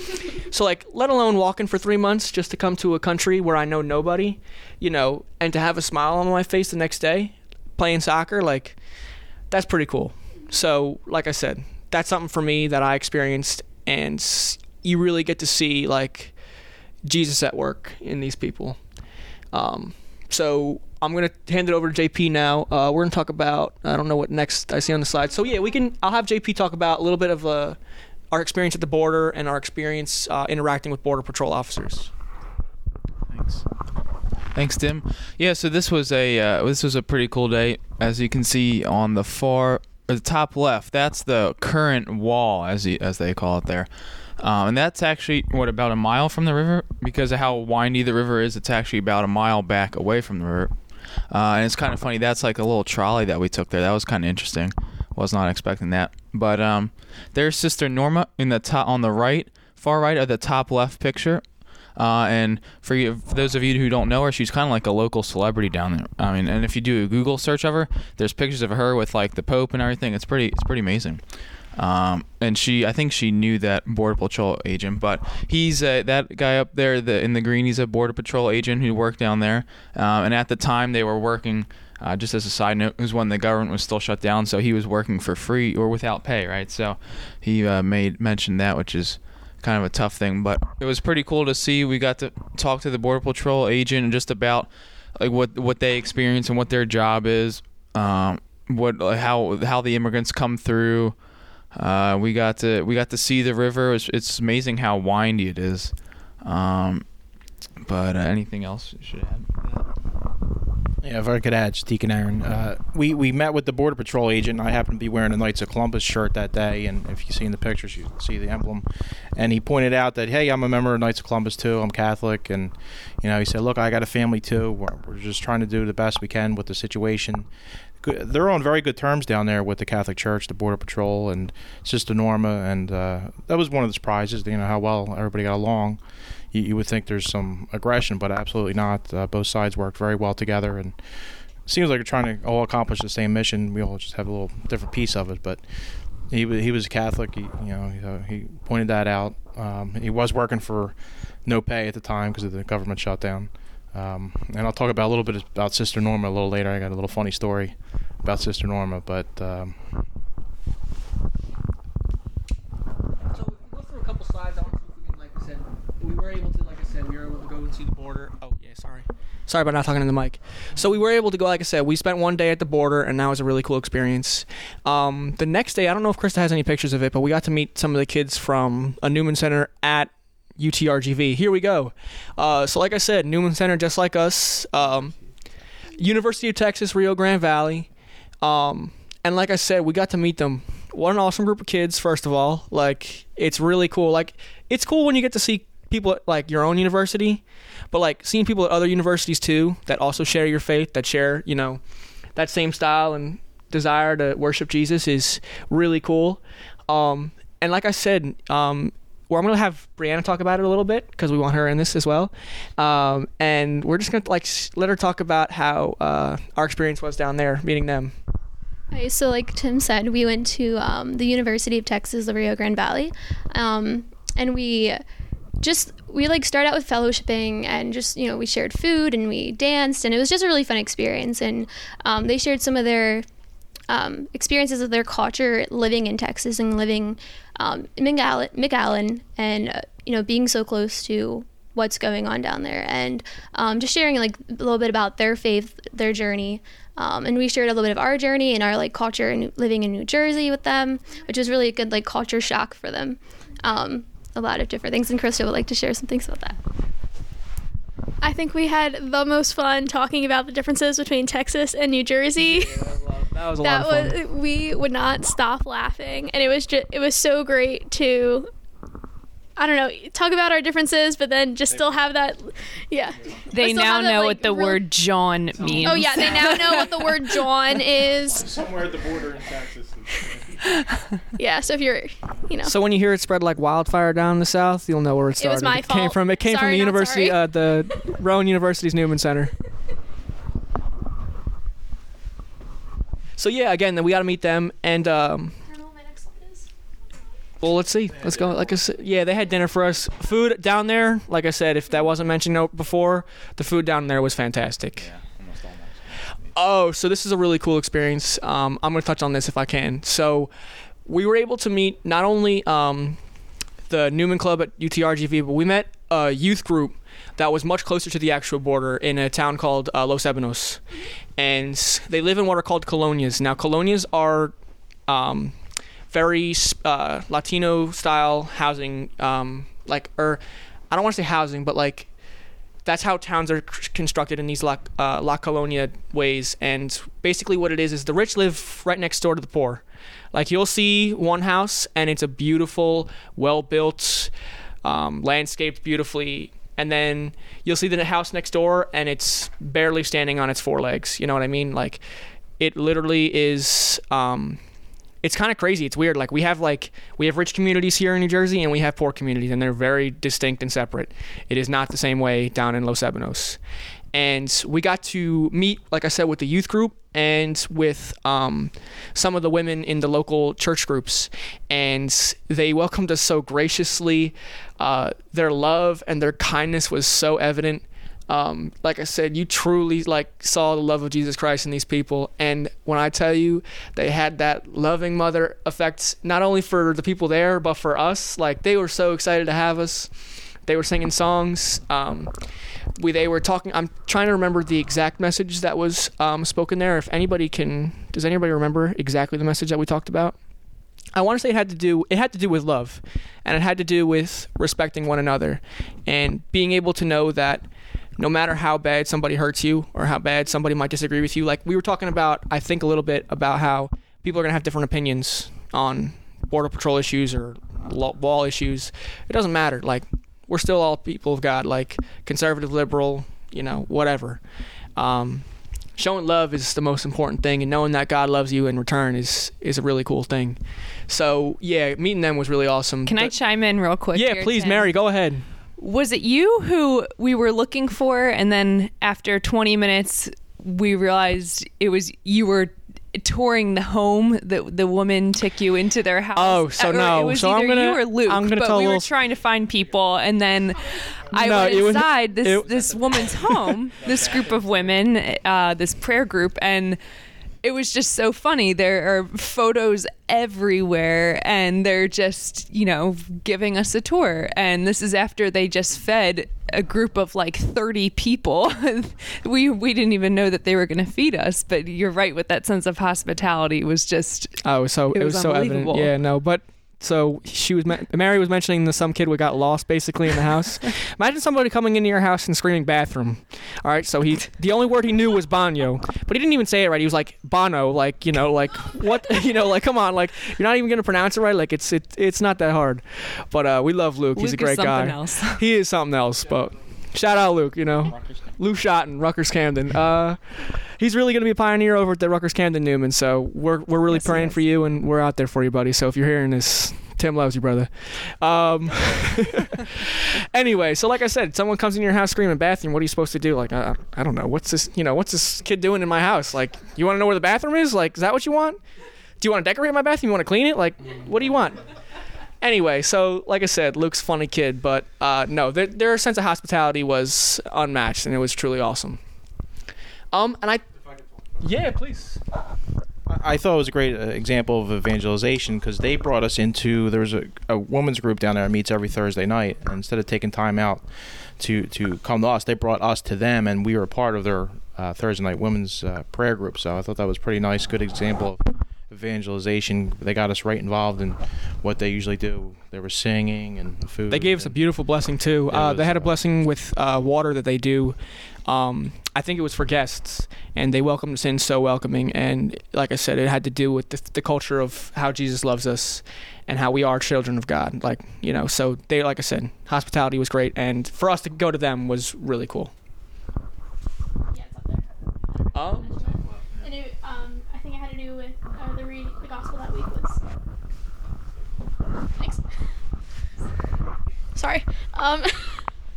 So, like, let alone walking for three months just to come to a country where I know nobody, you know, and to have a smile on my face the next day playing soccer, like, that's pretty cool. So, like I said, that's something for me that I experienced, and you really get to see, like, Jesus at work in these people. Um, so I'm gonna hand it over to JP now. Uh, we're gonna talk about I don't know what next I see on the slide. So yeah, we can. I'll have JP talk about a little bit of uh, our experience at the border and our experience uh, interacting with border patrol officers. Thanks. Thanks, Tim. Yeah, so this was a uh, this was a pretty cool day. As you can see on the far, the top left, that's the current wall, as as they call it there. Um, and that's actually what about a mile from the river because of how windy the river is. It's actually about a mile back away from the river. Uh, and it's kind of funny. That's like a little trolley that we took there. That was kind of interesting. Was not expecting that. But um, there's Sister Norma in the top on the right, far right of the top left picture. Uh, and for, you, for those of you who don't know her, she's kind of like a local celebrity down there. I mean, and if you do a Google search of her, there's pictures of her with like the Pope and everything. It's pretty, it's pretty amazing. Um, and she, I think she knew that border patrol agent, but he's that guy up there the, in the green. He's a border patrol agent who worked down there. Um, and at the time, they were working. Uh, just as a side note, it was when the government was still shut down, so he was working for free or without pay, right? So he uh, made mention that, which is kind of a tough thing, but it was pretty cool to see. We got to talk to the border patrol agent just about like what what they experience and what their job is, um, what how how the immigrants come through. Uh, we got to we got to see the river. It's, it's amazing how windy it is. Um, but uh, anything else should add? Yeah, if I could add, just Deacon Aaron. Uh, we, we met with the Border Patrol agent. I happened to be wearing a Knights of Columbus shirt that day, and if you see in the pictures, you see the emblem. And he pointed out that, hey, I'm a member of Knights of Columbus too. I'm Catholic, and you know, he said, look, I got a family too. We're, we're just trying to do the best we can with the situation they're on very good terms down there with the Catholic Church, the Border Patrol, and Sister Norma, and uh, that was one of the surprises. You know how well everybody got along. You, you would think there's some aggression, but absolutely not. Uh, both sides worked very well together, and seems like they're trying to all accomplish the same mission. We all just have a little different piece of it, but he he was a Catholic. He you know he, uh, he pointed that out. Um, he was working for no pay at the time because of the government shutdown. Um, and I'll talk about a little bit about Sister Norma a little later. I got a little funny story about Sister Norma, but um, to we can, like I said, we were able to, like I said, we were able to the border. Oh yeah, sorry. Sorry about not talking in the mic. So we were able to go, like I said, we spent one day at the border, and that was a really cool experience. Um, the next day, I don't know if Krista has any pictures of it, but we got to meet some of the kids from a Newman Center at UTRGV. Here we go. Uh, so, like I said, Newman Center, just like us, um, University of Texas, Rio Grande Valley. Um, and like I said, we got to meet them. What an awesome group of kids, first of all. Like, it's really cool. Like, it's cool when you get to see people at, like, your own university, but, like, seeing people at other universities, too, that also share your faith, that share, you know, that same style and desire to worship Jesus is really cool. Um, and like I said, um, well, I'm gonna have Brianna talk about it a little bit because we want her in this as well. Um, and we're just gonna like let her talk about how uh, our experience was down there meeting them. Okay, so like Tim said, we went to um, the University of Texas, the Rio Grande Valley, um, and we just we like started out with fellowshipping and just you know we shared food and we danced and it was just a really fun experience and um, they shared some of their um, experiences of their culture living in Texas and living um, in McAllen, McAllen and uh, you know being so close to what's going on down there and um, just sharing like a little bit about their faith, their journey. Um, and we shared a little bit of our journey and our like culture and living in New Jersey with them, which was really a good like culture shock for them. Um, a lot of different things, and Krista would like to share some things about that. I think we had the most fun talking about the differences between Texas and New Jersey. That was a that lot of fun. was we would not stop laughing, and it was just it was so great to. I don't know, talk about our differences, but then just still have that, yeah. They still now have that, know like, what the real- word jawn oh, means. Oh yeah, they now know what the word jawn is. Somewhere at the border in Texas. Yeah, so if you're, you know, So when you hear it spread like wildfire down the south, you'll know where it started. It was started. my came fault. from it came from the university, sorry. uh, the Rowan University's Newman Center. So yeah, again, then we got to meet them, and um, well, let's see. Let's go. Like I said, yeah, they had dinner for us. Food down there, like I said, if that wasn't mentioned before, the food down there was fantastic. Oh, so this is a really cool experience. Um, I'm going to touch on this if I can. So, we were able to meet not only um, the Newman Club at UTRGV, but we met a youth group that was much closer to the actual border in a town called uh, Los Ebanos. And they live in what are called colonias. Now, colonias are um, very uh, Latino style housing, um, like, or I don't want to say housing, but like that's how towns are constructed in these La, uh, La Colonia ways. And basically, what it is is the rich live right next door to the poor. Like you'll see one house, and it's a beautiful, well built, um, landscaped beautifully. And then you'll see the house next door, and it's barely standing on its four legs. You know what I mean? Like, it literally is. Um, it's kind of crazy. It's weird. Like we have like we have rich communities here in New Jersey, and we have poor communities, and they're very distinct and separate. It is not the same way down in Los Ebanos. And we got to meet, like I said, with the youth group and with um, some of the women in the local church groups, and they welcomed us so graciously. Uh, their love and their kindness was so evident um, like I said, you truly like saw the love of Jesus Christ in these people. And when I tell you, they had that loving mother effect, not only for the people there, but for us. Like they were so excited to have us. They were singing songs. Um, we they were talking. I'm trying to remember the exact message that was um, spoken there. If anybody can, does anybody remember exactly the message that we talked about? I want to say it had to do it had to do with love, and it had to do with respecting one another, and being able to know that no matter how bad somebody hurts you or how bad somebody might disagree with you, like we were talking about, I think a little bit about how people are gonna have different opinions on border patrol issues or wall issues. It doesn't matter. Like we're still all people of God, like conservative, liberal, you know, whatever. Um, showing love is the most important thing, and knowing that God loves you in return is is a really cool thing. So yeah, meeting them was really awesome. Can I chime in real quick? yeah, please, Tim? Mary, go ahead. Was it you who we were looking for, and then after 20 minutes, we realized it was you were touring the home, that the woman took you into their house. Oh, so Or no. it was So I'm gonna- you or Luke. I'm gonna but tell we were little- trying to find people, and then I No, went it was- inside this it- this woman's home, this group of women, uh, this prayer group, and it was just so funny. There are photos everywhere, and they're just, you know, giving us a tour. And this is after they just fed a group of like 30 people. we we didn't even know that they were going to feed us. But you're right with that sense of hospitality was just Oh, so It it, was was, so evident. Yeah, no, but so she was men- Mary was mentioning that some kid would got lost basically in the house. Imagine somebody coming into your house and screaming bathroom. All right, so he the only word he knew was banyo, but he didn't even say it right. He was like bono, like you know, like what you know, like come on, like you're not even gonna pronounce it right. Like it's it, it's not that hard. But uh, we love Luke. He's a Luke is great something guy. else. He is something else. But shout out Luke. You know, Luke Schotten, Rutgers Camden. Uh, he's really going to be a pioneer over at the Rutgers Camden Newman. So we're we're really Yes, praying for you, and we're out there for you, buddy. So if you're hearing this, Tim loves you, brother. Um, anyway, so like I said, someone comes in your house screaming bathroom. What are you supposed to do? Like I, I don't know. What's this? You know, what's this kid doing in my house? Like you want to know where the bathroom is? Like is that what you want? Do you want to decorate my bathroom? You want to clean it? Like what do you want? Anyway, so like I said, Luke's funny kid, but uh, no, their, their sense of hospitality was unmatched, and it was truly awesome. Um, and I, yeah, please. I thought it was a great uh, example of evangelization because they brought us into there was a, a women's group down there that meets every Thursday night. And instead of taking time out to to come to us, they brought us to them, and we were a part of their uh, Thursday night women's uh, prayer group. So I thought that was pretty nice, good example of evangelization. They got us right involved in what they usually do. They were singing and food. They gave us a beautiful blessing too. Yeah, it Uh, they had a blessing with uh, water that they do. Um, I think it was for guests, and they welcomed us in so welcoming. And like I said, it had to do with the, the culture of how Jesus loves us and how we are children of God. Like you know, so they, like I said, hospitality was great, and for us to go to them was really cool. Yeah, it's up there. Um, And it, um, I think it had to do with uh, the read the gospel that week was. Thanks. Sorry. Um.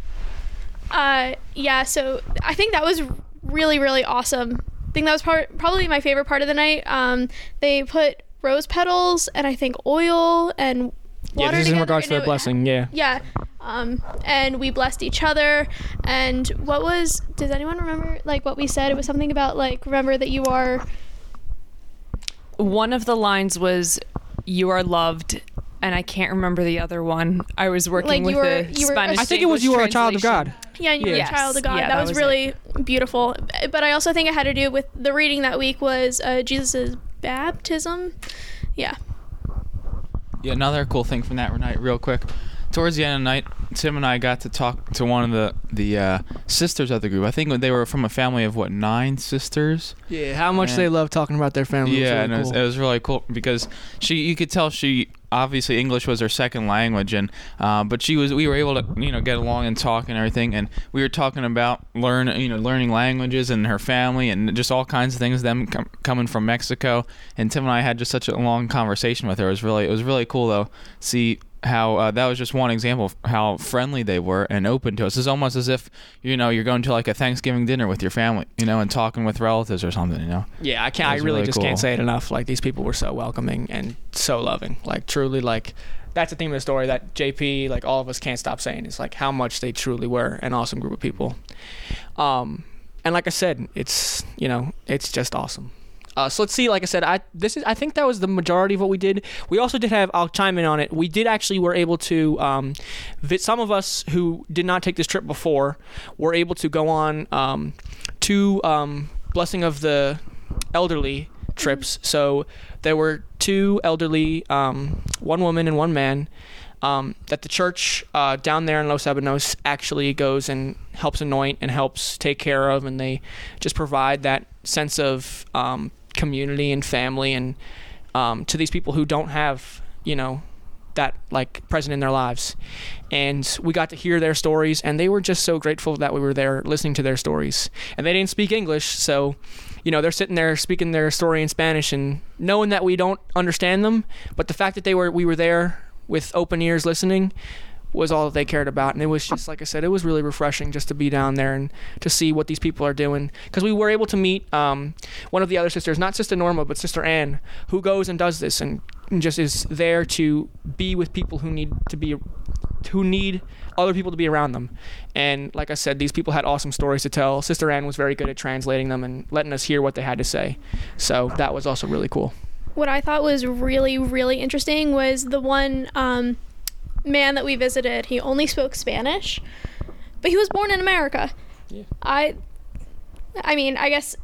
uh, yeah. So I think that was really really awesome. I think that was part, probably my favorite part of the night. Um, they put rose petals and I think oil and yeah, water this is in together, regards to and the it- blessing. Yeah. yeah. Um, and we blessed each other. And what was, does anyone remember, like, what we said? It was something about, like, remember that you are, one of the lines was "You are loved," and I can't remember the other one. I was working Like, with you were- the you were- Spanish. I I think it was you are a child of. God. yeah, and you were Yes. a child of God. Yeah, that, that was, was really beautiful. But I also think it had to do with the reading that week was uh, Jesus' baptism. Yeah. Yeah, another cool thing from that night, real quick. Towards the end of the night, Tim and I got to talk to one of the the uh, sisters of the group. I think they were from a family of what nine sisters. Yeah. How much Yeah. they love talking about their family. was yeah, really and it was, cool. it was really cool because she, you could tell she obviously English was her second language, and uh, but she was we were able to you know get along and talk and everything, and we were talking about learn you know learning languages and her family and just all kinds of things. Them com- coming from Mexico, and Tim and I had just such a long conversation with her. It was really it was really cool though. See how uh, that was just one example of how friendly they were and open to us. It's almost as if you know you're going to like a Thanksgiving dinner with your family, you know, and talking with relatives or something, you know. Yeah, I can't. I really, really just cool. can't say it enough. Like these people were so welcoming and so loving. Like truly, like that's the theme of the story that JP, like all of us, can't stop saying. Is like how much they truly were an awesome group of people. Um, and like I said, it's you know, it's just awesome. Uh, so let's see. Like I said, I this is I think that was the majority of what we did. We also did have. I'll chime in on it. We did actually were able to. Um, some of us who did not take this trip before were able to go on um, two um, blessing of the elderly trips. So there were two elderly, um, one woman and one man. Um, that the church uh, down there in Los Ebanos actually goes and helps anoint and helps take care of, and they just provide that sense of um, community and family and um, to these people who don't have, you know, that like present in their lives. And we got to hear their stories, and they were just so grateful that we were there listening to their stories. And they didn't speak English, so you know they're sitting there speaking their story in Spanish and knowing that we don't understand them, but the fact that they were we were there with open ears listening was all that they cared about. And it was just, like I said, it was really refreshing just to be down there and to see what these people are doing. Because we were able to meet um, one of the other sisters, not Sister Norma, but Sister Anne, who goes and does this and just is there to be with people who need to be who need other people to be around them. And like I said, these people had awesome stories to tell. Sister Anne was very good at translating them and letting us hear what they had to say. So that was also really cool. What I thought was really, really interesting was the one um, man that we visited. He only spoke Spanish, but he was born in America. Yeah. I, I mean, I guess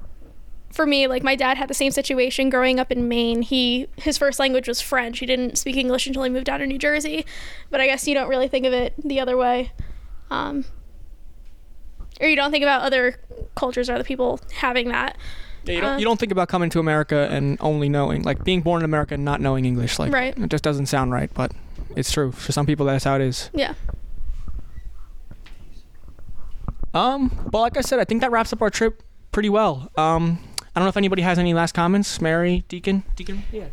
for me, like my dad had the same situation growing up in Maine. He his first language was French. He didn't speak English until he moved down to New Jersey. But I guess you don't really think of it the other way, um, or you don't think about other cultures or other people having that. Yeah, you don't, Uh, you don't think about coming to America and only knowing, like being born in America and not knowing English. Like, Right. it just doesn't sound right, but it's true. For some people, that's how it is. Yeah. Um, but like I said, I think that wraps up our trip pretty well. Um, I don't know if anybody has any last comments. Mary, Deacon, Deacon. Yeah.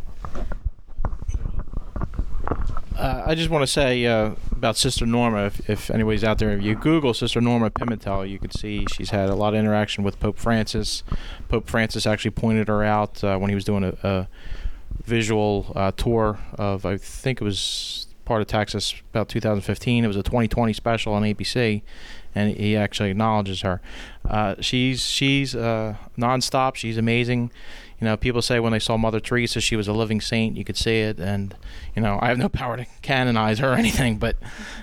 Uh, I just want to say uh, about Sister Norma. If, if anybody's out there, if you Google Sister Norma Pimentel, you can see she's had a lot of interaction with Pope Francis. Pope Francis actually pointed her out uh, when he was doing a, a visual uh, tour of, I think it was part of Texas, about 2015. It was a 2020 special on ABC, and he actually acknowledges her. Uh, she's she's uh, nonstop. She's amazing. You know, people say when they saw Mother Teresa, she was a living saint. You could see it, and you know, I have no power to canonize her or anything, but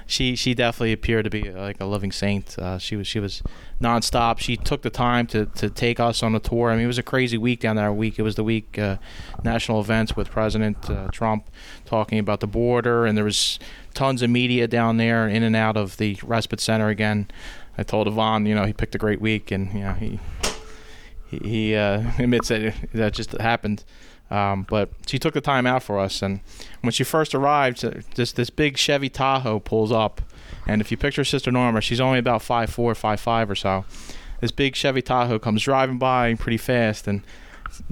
she she definitely appeared to be like a living saint. Uh, she was she was nonstop. She took the time to, to take us on a tour. I mean, it was a crazy week down there. Week it was the week uh, national events with President uh, Trump talking about the border, and there was tons of media down there in and out of the respite center again. I told Ivan, you know, he picked a great week, and you know he he, he uh, admits that that just happened. Um, but she took the time out for us, and when she first arrived, uh, this this big Chevy Tahoe pulls up, and if you picture Sister Norma, she's only about five four, five five or so. This big Chevy Tahoe comes driving by pretty fast, and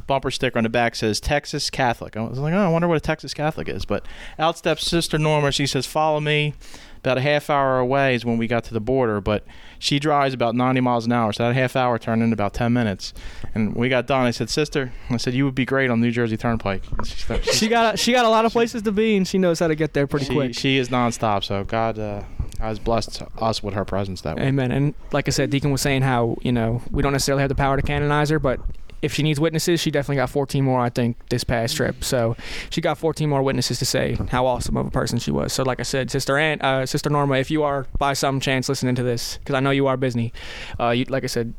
bumper sticker on the back says Texas Catholic. I was like, oh, I wonder what a Texas Catholic is. But out steps Sister Norma. She says, "Follow me." About a half hour away is when we got to the border, but she drives about 90 miles an hour, so that half hour turned into about 10 minutes. And we got done. I said, "Sister," I said, "You would be great on New Jersey Turnpike." She, started, She got a, she got a lot of places to be, and she knows how to get there pretty she, quick. she is nonstop. So God, uh, has blessed us with her presence that way. Amen. And like I said, Deacon was saying how you know we don't necessarily have the power to canonize her, but if she needs witnesses, she definitely got 14 more. I think this past trip, so she got 14 more witnesses to say how awesome of a person she was. So like I said, Sister Aunt, uh, Sister Norma, if you are by some chance listening to this, because I know you are busy, uh, you, like I said,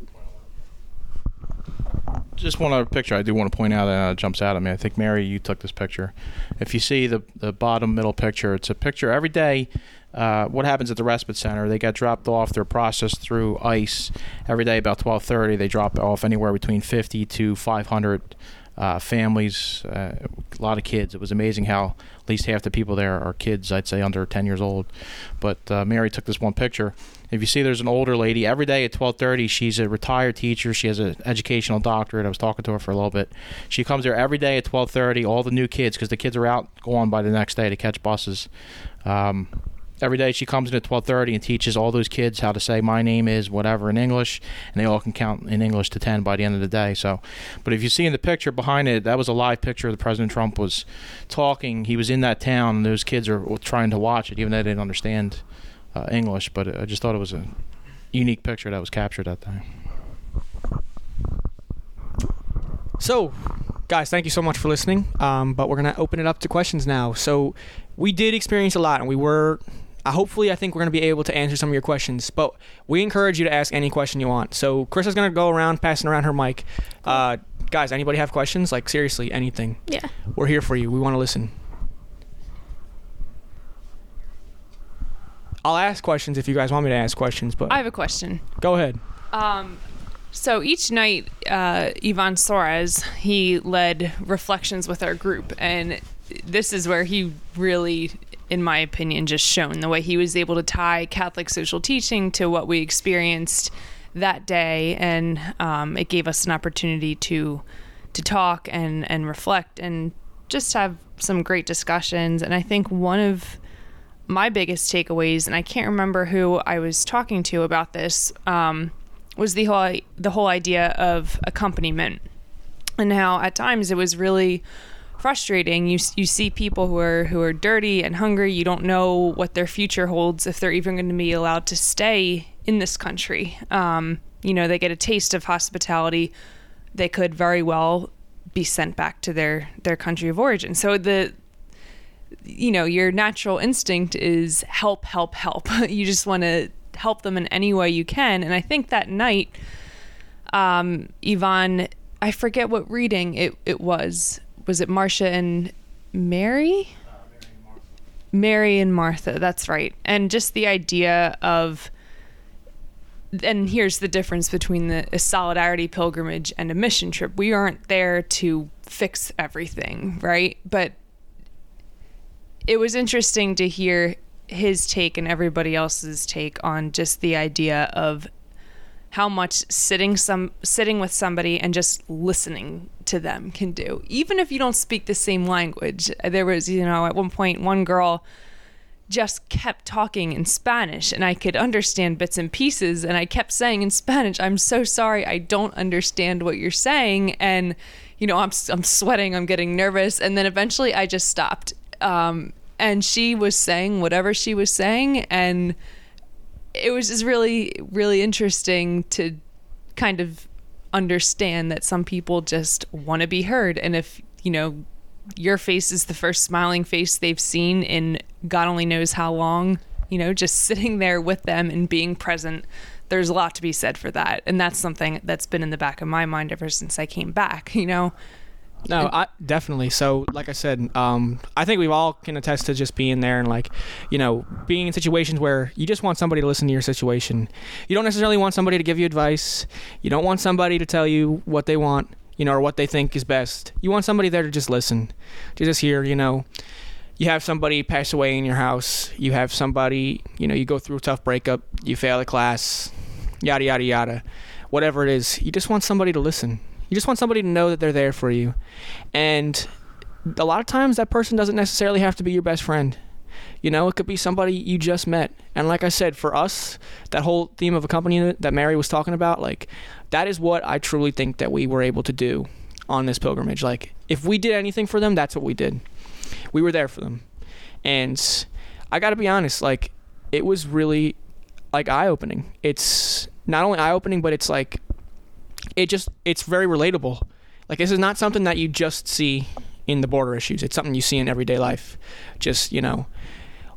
just one other picture I do want to point out that uh, jumps out at me. I think Mary, you took this picture. If you see the the bottom middle picture, it's a picture every day. Uh, what happens at the respite center? They get dropped off. They're processed through ICE every day. About 12:30, they drop off anywhere between 50 to 500 uh, families. Uh, a lot of kids. It was amazing how at least half the people there are kids. I'd say under 10 years old. But uh, Mary took this one picture. If you see, there's an older lady every day at 12:30. She's a retired teacher. She has an educational doctorate. I was talking to her for a little bit. She comes there every day at 12:30. All the new kids, because the kids are out gone by the next day to catch buses. Um, every day she comes in at 12:30 and teaches all those kids how to say my name is whatever in English, and they all can count in English to 10 by the end of the day. So, but if you see in the picture behind it, that was a live picture. Of the President Trump was talking. He was in that town, and those kids are trying to watch it, even though they didn't understand uh, English. But I just thought it was a unique picture that was captured that time. So, guys, thank you so much for listening. Um, but we're gonna open it up to questions now. So, we did experience a lot, and we were. Uh, hopefully, I think we're gonna be able to answer some of your questions. But we encourage you to ask any question you want. So, Chris is gonna go around passing around her mic. Uh, guys, anybody have questions? Like seriously, anything? Yeah. We're here for you. We want to listen. I'll ask questions if you guys want me to ask questions, but I have a question. go ahead. Um, so each night, uh, Ivan Soares he led reflections with our group, and this is where he really, in my opinion, just shown the way he was able to tie Catholic social teaching to what we experienced that day, and um, it gave us an opportunity to to talk and and reflect and just have some great discussions. And I think one of my biggest takeaways, and I can't remember who I was talking to about this, um, was the whole the whole idea of accompaniment, and how at times it was really frustrating. You you see people who are who are dirty and hungry. You don't know what their future holds if they're even going to be allowed to stay in this country. Um, you know, they get a taste of hospitality. They could very well be sent back to their their country of origin. So the you know, your natural instinct is help, help, help. you just want to help them in any way you can. And I think that night, um, Ivan, I forget what reading it, it was. Was it Marcia and Mary? Mary and Martha, that's right. And just the idea of and here's the difference between the a solidarity pilgrimage and a mission trip. We aren't there to fix everything, right? But it was interesting to hear his take and everybody else's take on just the idea of how much sitting some sitting with somebody and just listening to them can do. Even if you don't speak the same language. There was you know at one point one girl just kept talking in Spanish and I could understand bits and pieces and I kept saying in Spanish I'm so sorry I don't understand what you're saying and you know I'm I'm sweating I'm getting nervous and then eventually I just stopped. Um, and she was saying whatever she was saying and it was just really really interesting to kind of understand that some people just want to be heard. And if you know your face is the first smiling face they've seen in god only knows how long you know just sitting there with them and being present there's a lot to be said for that. And that's something that's been in the back of my mind ever since i came back you know No, I definitely. So, like I said, um, I think we've all can attest to just being there and like, you know, being in situations where you just want somebody to listen to your situation. You don't necessarily want somebody to give you advice. You don't want somebody to tell you what they want, you know, or what they think is best. You want somebody there to just listen, to just hear. You know, you have somebody pass away in your house. You have somebody, you know, you go through a tough breakup. You fail a class, yada yada yada, whatever it is. You just want somebody to listen. You just want somebody to know that they're there for you. And a lot of times that person doesn't necessarily have to be your best friend. You know, it could be somebody you just met. And like I said, for us, that whole theme of accompaniment that Mary was talking about, like that is what I truly think that we were able to do on this pilgrimage. Like if we did anything for them, that's what we did. We were there for them. And I got to be honest, like it was really like eye-opening. It's not only eye-opening, but it's like it just it's very relatable. Like this is not something that you just see in the border issues. It's something you see in everyday life. Just you know,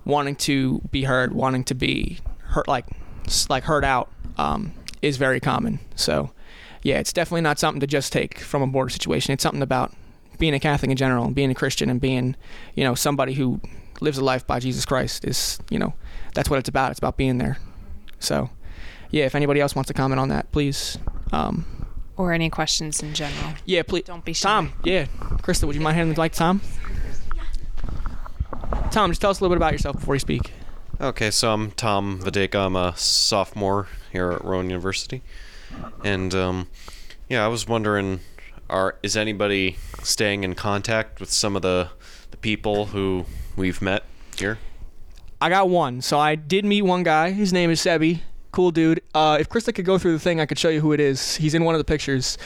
wanting to be heard, wanting to be hurt, like like heard out, um, is very common. So yeah, it's definitely not something to just take from a border situation. It's something about being a Catholic in general and being a Christian and being you know somebody who lives a life by Jesus Christ is you know that's what it's about. It's about being there. So yeah, if anybody else wants to comment on that, please. Um, or any questions in general yeah, please. don't be shy Tom, yeah. Krista, would you mind handing the mic to Tom? Tom, just tell us a little bit about yourself before you speak. Okay, so I'm Tom Videka. I'm a sophomore here at Rowan University, and um, yeah, I was wondering, are is anybody staying in contact with some of the the people who we've met here? I got one. So I did meet one guy. His name is Sebi. Cool dude. Uh, if Krista could go through the thing, I could show you who it is. He's in one of the pictures.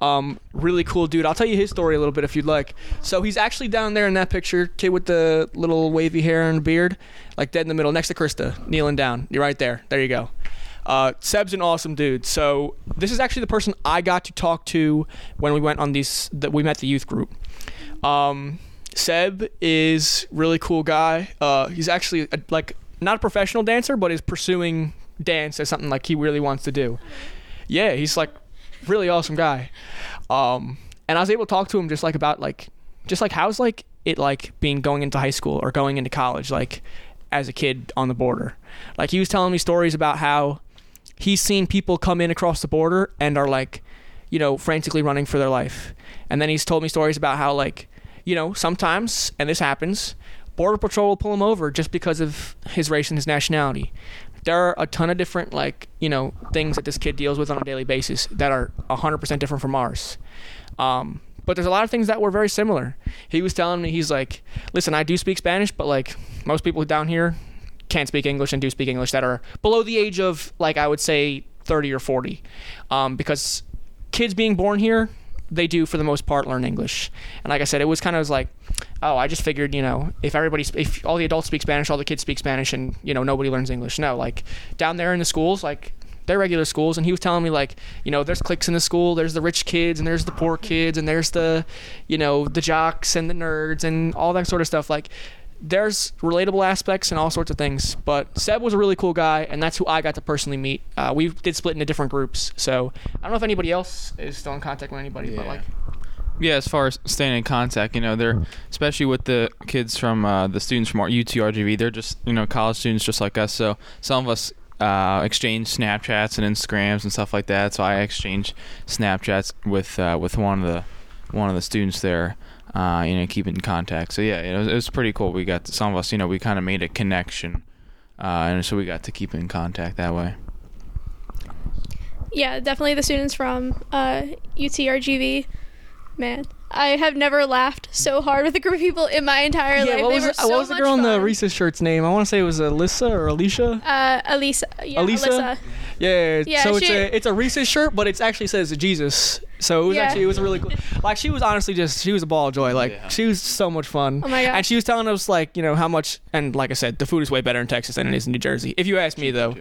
Um, really cool dude. I'll tell you his story a little bit if you'd like. So he's actually down there in that picture, kid with the little wavy hair and beard, like dead in the middle, next to Krista, kneeling down. You're right there. There you go. Uh, Seb's an awesome dude. So this is actually the person I got to talk to when we went on these. That we met the youth group. Um, Seb is really cool guy. Uh, he's actually a, like not a professional dancer, but is pursuing dance or something like he really wants to do. Yeah, he's like really awesome guy. Um, and I was able to talk to him just like about like just like how's like it like being going into high school or going into college like as a kid on the border. Like he was telling me stories about how he's seen people come in across the border and are like, you know, frantically running for their life. And then he's told me stories about how like, you know, sometimes and this happens, border patrol will pull him over just because of his race and his nationality. There are a ton of different like, you know, things that this kid deals with on a daily basis that are 100% different from ours. Um, but there's a lot of things that were very similar. He was telling me he's like, "Listen, I do speak Spanish, but like most people down here can't speak English and do speak English that are below the age of like I would say 30 or 40, um, because kids being born here they do for the most part learn English. And like I said, it was kind of like, oh, I just figured, you know, if everybody, if all the adults speak Spanish, all the kids speak Spanish, and you know nobody learns English. No, like down there in the schools, like they're regular schools, and he was telling me like, you know, there's cliques in the school. There's the rich kids, and there's the poor kids, and there's the, you know, the jocks and the nerds and all that sort of stuff. Like there's relatable aspects and all sorts of things. But Seb was a really cool guy, and that's who I got to personally meet. Uh, we did split into different groups, so I don't know if anybody else is still in contact with anybody, but like. Yeah, as far as staying in contact, you know, they're especially with the kids from uh, the students from our UTRGV, they're just you know college students just like us. So some of us uh, exchange Snapchats and Instagrams and stuff like that. So I exchange Snapchats with uh, with one of the one of the students there uh, you know, keep in contact. So yeah, it was, it was pretty cool. We got to, some of us, you know, we kind of made a connection, uh, and so we got to keep in contact that way. Yeah, definitely the students from uh, UTRGV. Man, I have never laughed so hard with a group of people in my entire Yeah, life. what they was, were so what was the much girl in the. Reese's shirt's name? I want to say it was Alyssa or Alicia. Uh, Elisa. Yeah, Alisa? Alyssa. Yeah, Yeah, so it's a it's a Reese's shirt, but it actually says Jesus. So it was Yeah. actually it was really cool. Like she was honestly just she was a ball of joy. Like she was so much fun. Oh my god! And she was telling us like you know how much and like I said the food is way better in Texas than it is in New Jersey. If you ask me though,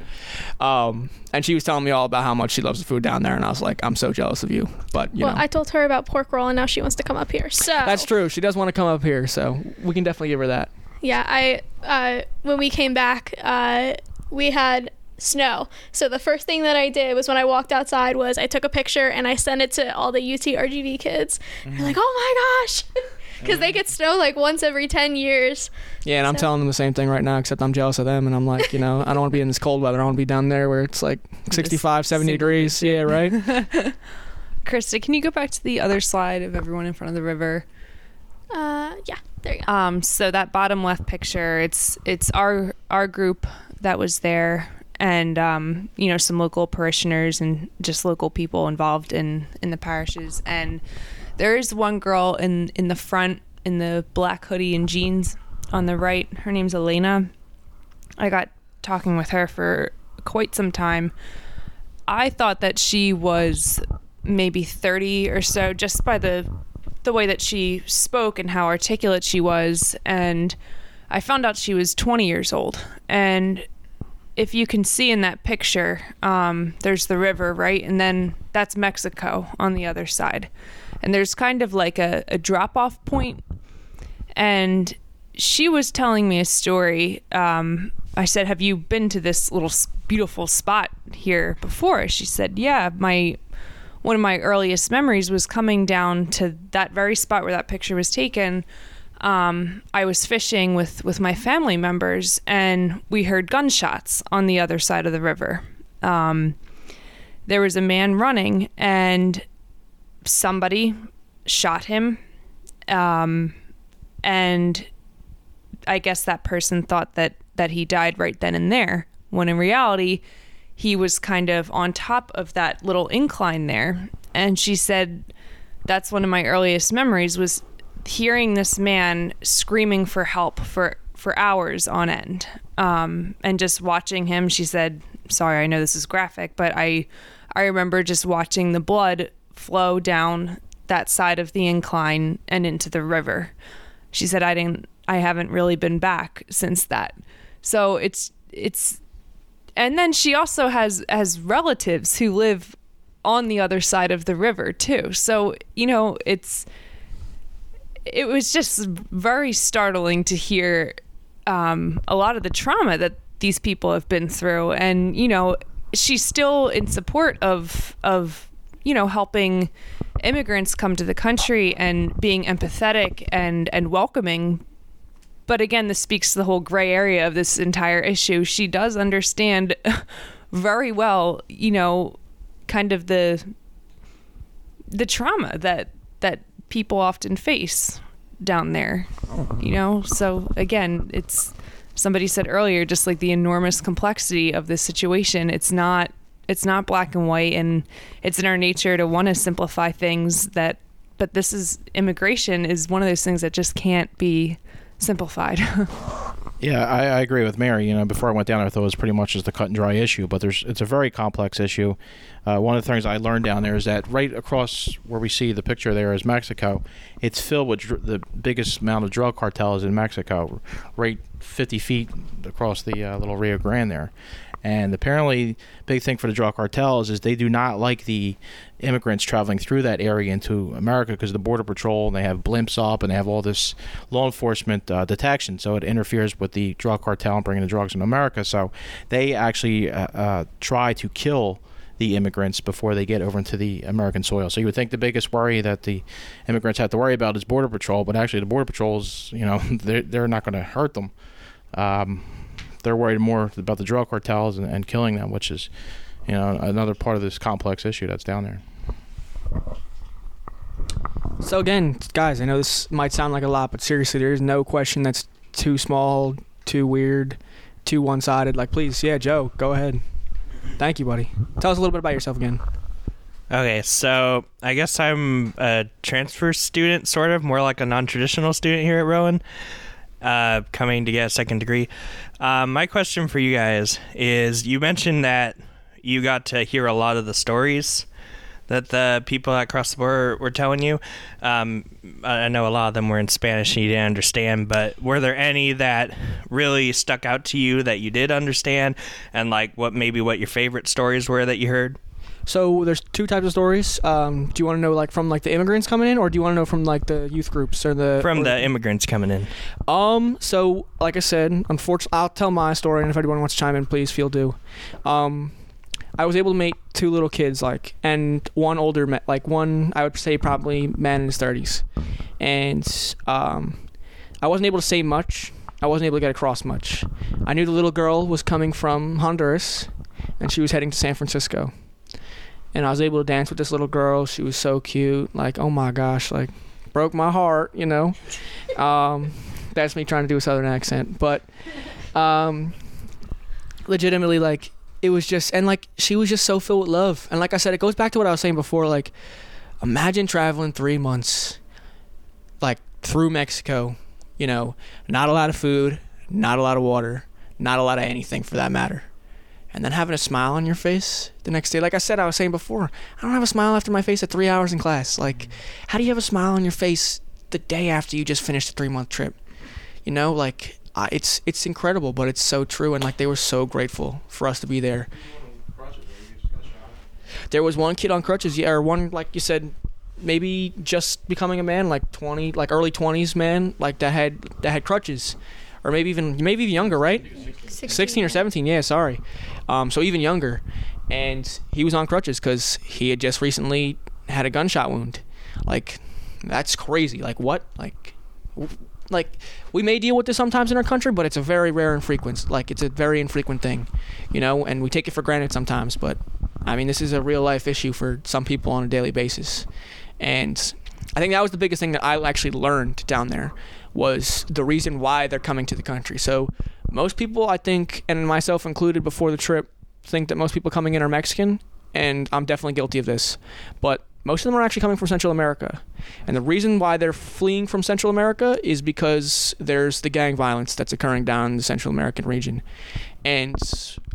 um, and she was telling me all about how much she loves the food down there, and I was like I'm so jealous of you. But you know, well, know I told her about pork roll, and now she wants to come up here. So that's true. She does want to come up here, so we can definitely give her that. Yeah, I uh, when we came back, uh, we had snow. So the first thing that I did was when I walked outside was I took a picture and I sent it to all the UTRGV kids. They're like, "Oh my gosh," because they get snow like once every ten years. Yeah, and I'm telling them the same thing right now, except I'm jealous of them, and I'm like, you know, I don't want to be in this cold weather. I want to be down there where it's like 65, 70 degrees. Yeah, right. Krista, can you go back to the other slide of everyone in front of the river? Uh, yeah, there you go. Um, so that bottom left picture, it's it's our our group that was there, and um, you know some local parishioners and just local people involved in in the parishes. And there is one girl in in the front in the black hoodie and jeans on the right. Her name's Elena. I got talking with her for quite some time. I thought that she was maybe 30 or so just by the the way that she spoke and how articulate she was and I found out she was 20 years old and if you can see in that picture um, there's the river right and then that's Mexico on the other side and there's kind of like a, a drop off point. and she was telling me a story. Um, I said, "Have you been to this little beautiful spot here before?" She said, "Yeah, my one of my earliest memories was coming down to that very spot where that picture was taken. Um, I was fishing with with my family members, and we heard gunshots on the other side of the river. Um, there was a man running, and somebody shot him." Um, and I guess that person thought that that he died right then and there, when in reality, he was kind of on top of that little incline there. And she said, "That's one of my earliest memories was hearing this man screaming for help for for hours on end, um, and just watching him." She said, "Sorry, I know this is graphic, but I I remember just watching the blood flow down that side of the incline and into the river." she said i didn't i haven't really been back since that so it's it's and then she also has has relatives who live on the other side of the river too so you know it's it was just very startling to hear um, a lot of the trauma that these people have been through. And you know she's still in support of of you know helping immigrants come to the country and being empathetic and and welcoming. But again this speaks to the whole gray area of this entire issue. She does understand very well you know kind of the the trauma that that people often face down there you oh. know? So again it's somebody said earlier just like the enormous complexity of this situation it's not it's not black and white and it's in our nature to want to simplify things that but this is immigration is one of those things that just can't be simplified Yeah, I, I agree with Mary. You know, before I went down there, I thought it was pretty much just a cut and dry issue, but there's it's a very complex issue. Uh, one of the things I learned down there is that right across where we see the picture there is Mexico. It's filled with dr- the biggest amount of drug cartels in Mexico, right 50 feet across the uh, little Rio Grande there. And apparently, big thing for the drug cartels is they do not like the immigrants traveling through that area into America because the border patrol and they have blimps up and they have all this law enforcement uh, detection. So it interferes with the drug cartel and bringing the drugs into America. So they actually uh, uh, try to kill the immigrants before they get over into the American soil. So you would think the biggest worry that the immigrants have to worry about is border patrol, but actually the border patrols, you know, they're, they're not going to hurt them. Um, they're worried more about the drug cartels and, and killing them, which is, you know, another part of this complex issue that's down there. So again, guys, I know this might sound like a lot, but seriously, there is no question that's too small, too weird, too one-sided. Like, please, yeah, Joe, go ahead. Thank you, buddy. Tell us a little bit about yourself again. Okay, so I guess I'm a transfer student, sort of, more like a non traditional student here at Rowan, uh, coming to get a second degree. Um, my question for you guys is you mentioned that you got to hear a lot of the stories that the people across the border were telling you. Um, I know a lot of them were in Spanish and you didn't understand, but were there any that really stuck out to you that you did understand, and like what maybe what your favorite stories were that you heard? So there's two types of stories. Um, do you want to know like from like the immigrants coming in, or do you want to know from like the youth groups or the From or- the immigrants coming in. Um. So, like I said, unfortunately, I'll tell my story, and if anyone wants to chime in, please feel do. Um, I was able to meet two little kids, like, and one older, ma- like one I would say probably man in his thirties, and um, I wasn't able to say much. I wasn't able to get across much. I knew the little girl was coming from Honduras, and she was heading to San Francisco. And I was able to dance with this little girl. She was so cute. Like, oh my gosh, like, broke my heart, you know. Um, that's me trying to do a southern accent, but um, legitimately, like it was just, and like she was just so filled with love. And like I said, it goes back to what I was saying before. Like, imagine traveling three months, like through Mexico. You know, not a lot of food, not a lot of water, not a lot of anything for that matter. And then having a smile on your face the next day. Like I said, I was saying before, I don't have a smile after my face at three hours in class. Like, how do you have a smile on your face the day after you just finished a three month trip? You know, like it's it's incredible, but it's so true. And like they were so grateful for us to be there. There was one kid on crutches, yeah, or one like you said, maybe just becoming a man, like twenty, like early twenties man, like that had that had crutches, or maybe even maybe even younger, right? 16 or 17 yeah sorry. Um, so even younger. And he was on crutches because he had just recently had a gunshot wound. Like that's crazy. Like what? Like like we may deal with this sometimes in our country but it's a very rare and frequent like it's a very infrequent thing you know? And we take it for granted sometimes but i mean this is a real life issue for some people on a daily basis. And i think that was the biggest thing that i actually learned down there was the reason why they're coming to the country. So most people i think and myself included before the trip think that most people coming in are mexican and i'm definitely guilty of this. But most of them are actually coming from central america. And the reason why they're fleeing from central america is because there's the gang violence that's occurring down in the central american region. And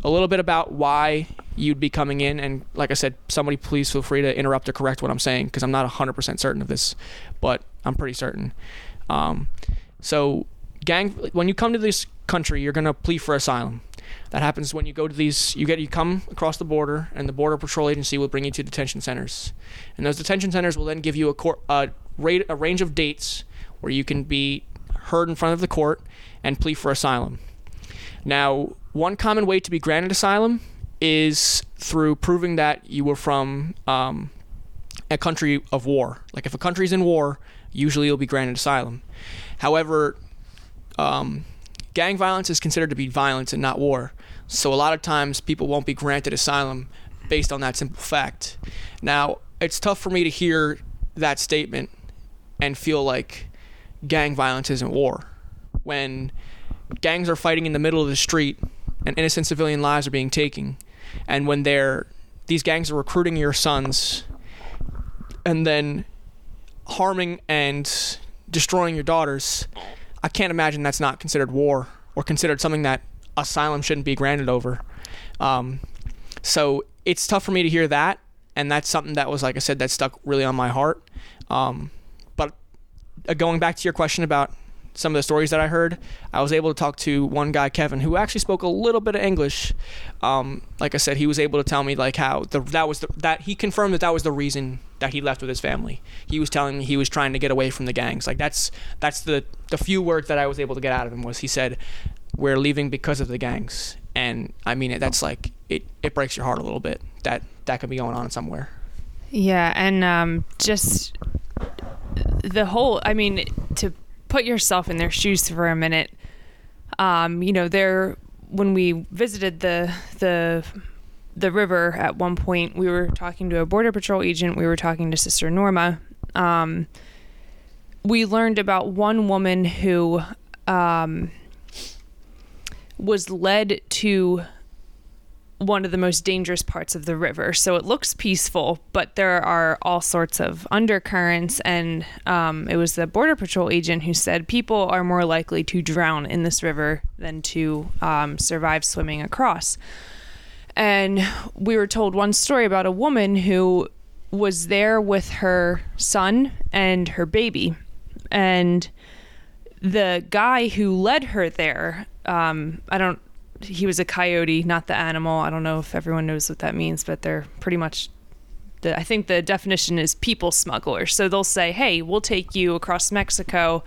a little bit about why you'd be coming in and like i said somebody please feel free to interrupt or correct what i'm saying because i'm not 100% certain of this but i'm pretty certain um, so gang when you come to this country you're to plead for asylum. That happens when you go to these you get you come across the border and the border patrol agency will bring you to detention centers. And those detention centers will then give you a court a, rate, a range of dates where you can be heard in front of the court and plead for asylum. Now one common way to be granted asylum is through proving that you were from um, a country of war. Like if a country's in war usually you'll be granted asylum however um, gang violence is considered to be violence and not war. So a lot of times people won't be granted asylum based on that simple fact. Now, it's tough for me to hear that statement and feel like gang violence isn't war when gangs are fighting in the middle of the street and innocent civilian lives are being taken and when they're these gangs are recruiting your sons and then harming and destroying your daughters I can't imagine that's not considered war or considered something that asylum shouldn't be granted over. Um, so it's tough for me to hear that, and that's something that was, like I said, that stuck really on my heart. Um, but uh, going back to your question about some of the stories that I heard, I was able to talk to one guy, Kevin, who actually spoke a little bit of English. Um, like I said, he was able to tell me like how the, that was the, that he confirmed that that was the reason that he left with his family. He was telling me he was trying to get away from the gangs. Like that's that's the the few words that I was able to get out of him was he said, "We're leaving because of the gangs." And I mean it. That's like it. It breaks your heart a little bit that that could be going on somewhere. Yeah, and um, just the whole. I mean, to put yourself in their shoes for a minute. Um, you know, there when we visited the the the river at one point, we were talking to a border patrol agent. We were talking to Sister Norma. Um, we learned about one woman who um, was led to one of the most dangerous parts of the river. So it looks peaceful, but there are all sorts of undercurrents. And um, it was the Border Patrol agent who said people are more likely to drown in this river than to um, survive swimming across. And we were told one story about a woman who was there with her son and her baby. And the guy who led her there, um, I don't he was a coyote, not the animal. I don't know if everyone knows what that means, but they're pretty much. The, I think the definition is people smugglers. So they'll say, "Hey, we'll take you across Mexico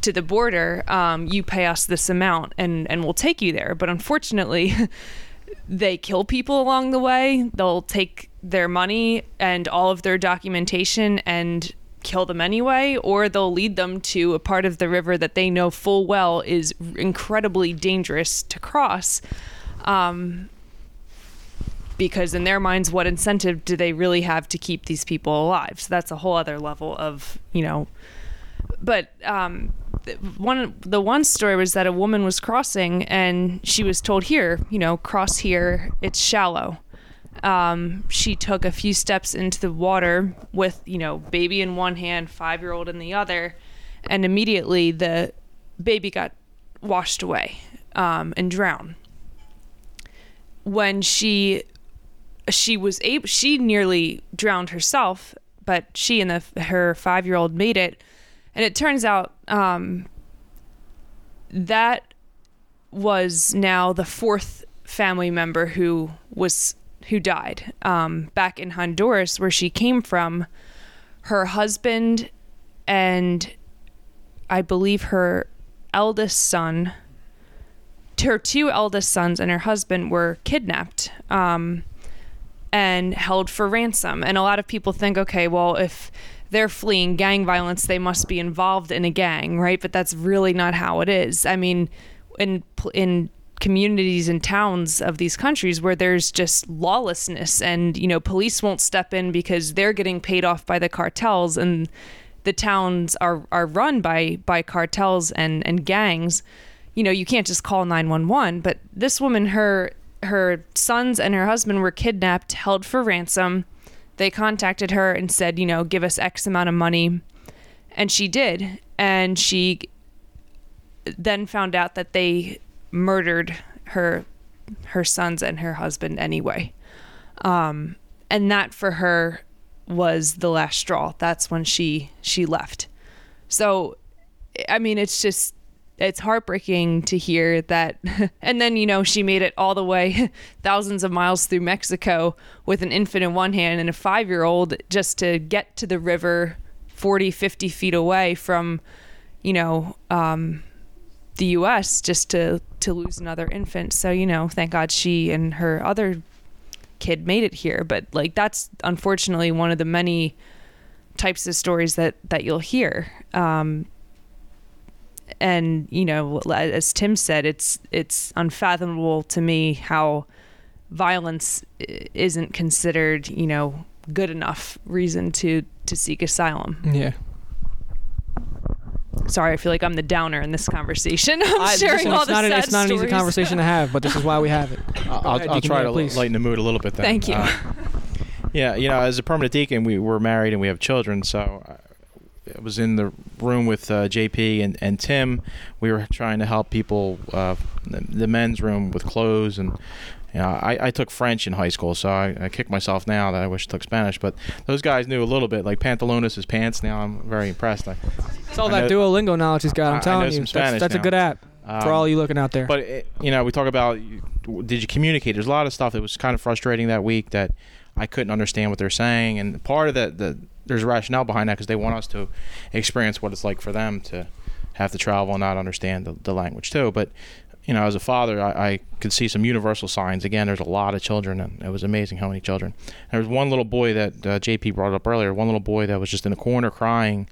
to the border. Um, you pay us this amount, and and we'll take you there." But unfortunately, they kill people along the way. They'll take their money and all of their documentation and kill them anyway, or they'll lead them to a part of the river that they know full well is incredibly dangerous to cross. Um, because in their minds, what incentive do they really have to keep these people alive? So that's a whole other level of, you know. But um, one the one story was that a woman was crossing and she was told, "Here, you know, cross here. It's shallow." um, she took a few steps into the water with, you know, baby in one hand, five year old in the other, and immediately the baby got washed away um, and drowned. When she she was able, she nearly drowned herself, but she and the her five year old made it, and it turns out um, that was now the fourth family member who was who died um, back in Honduras, where she came from. Her husband and I believe her eldest son, her two eldest sons and her husband were kidnapped um, and held for ransom. And a lot of people think, okay, well, if they're fleeing gang violence, they must be involved in a gang, right? But that's really not how it is. I mean, in in communities and towns of these countries where there's just lawlessness and you know police won't step in because they're getting paid off by the cartels and the towns are are run by by cartels and and gangs you know you can't just call 911 but this woman her her sons and her husband were kidnapped held for ransom they contacted her and said you know give us x amount of money and she did and she then found out that they murdered her her sons and her husband anyway. Um, and that for her was the last straw. That's when she she left. So I mean it's just it's heartbreaking to hear that and then you know she made it all the way thousands of miles through Mexico with an infant in one hand and a 5-year-old just to get to the river 40 50 feet away from you know um, the US just to to lose another infant. So, you know, thank God she and her other kid made it here, but like that's unfortunately one of the many types of stories that that you'll hear. Um and you know, as Tim said, it's it's unfathomable to me how violence isn't considered, you know, good enough reason to to seek asylum. Yeah. Sorry, I feel like I'm the downer in this conversation. I'm I- sharing listen, all it's the not, an, sad it's not an easy conversation to have, but this is why we have it. I'll, Go ahead, I'll try Neal, to please. lighten the mood a little bit. Then. Thank you. Uh, yeah, you know, as a permanent deacon, we we're married and we have children, so uh, was in the room with uh, JP and, and Tim. We were trying to help people, uh, the, the men's room with clothes and. You know, I, I took French in high school, so I, I kick myself now that I wish I took Spanish. But those guys knew a little bit, like pantalones is pants. Now I'm very impressed. I, It's all I that know- Duolingo knowledge he's got. I'm telling you, that's, that's a good app for Um, all you looking out there. But it, you know, we talk about did you communicate? There's a lot of stuff that was kind of frustrating that week that I couldn't understand what they're saying, and part of that, the there's a rationale behind that because they want us to experience what it's like for them to have to travel and not understand the, the language too. But you know, as a father, I, I could see some universal signs. Again, there's a lot of children, and it was amazing how many children. There was one little boy that uh, JP brought up earlier. One little boy that was just in a corner crying,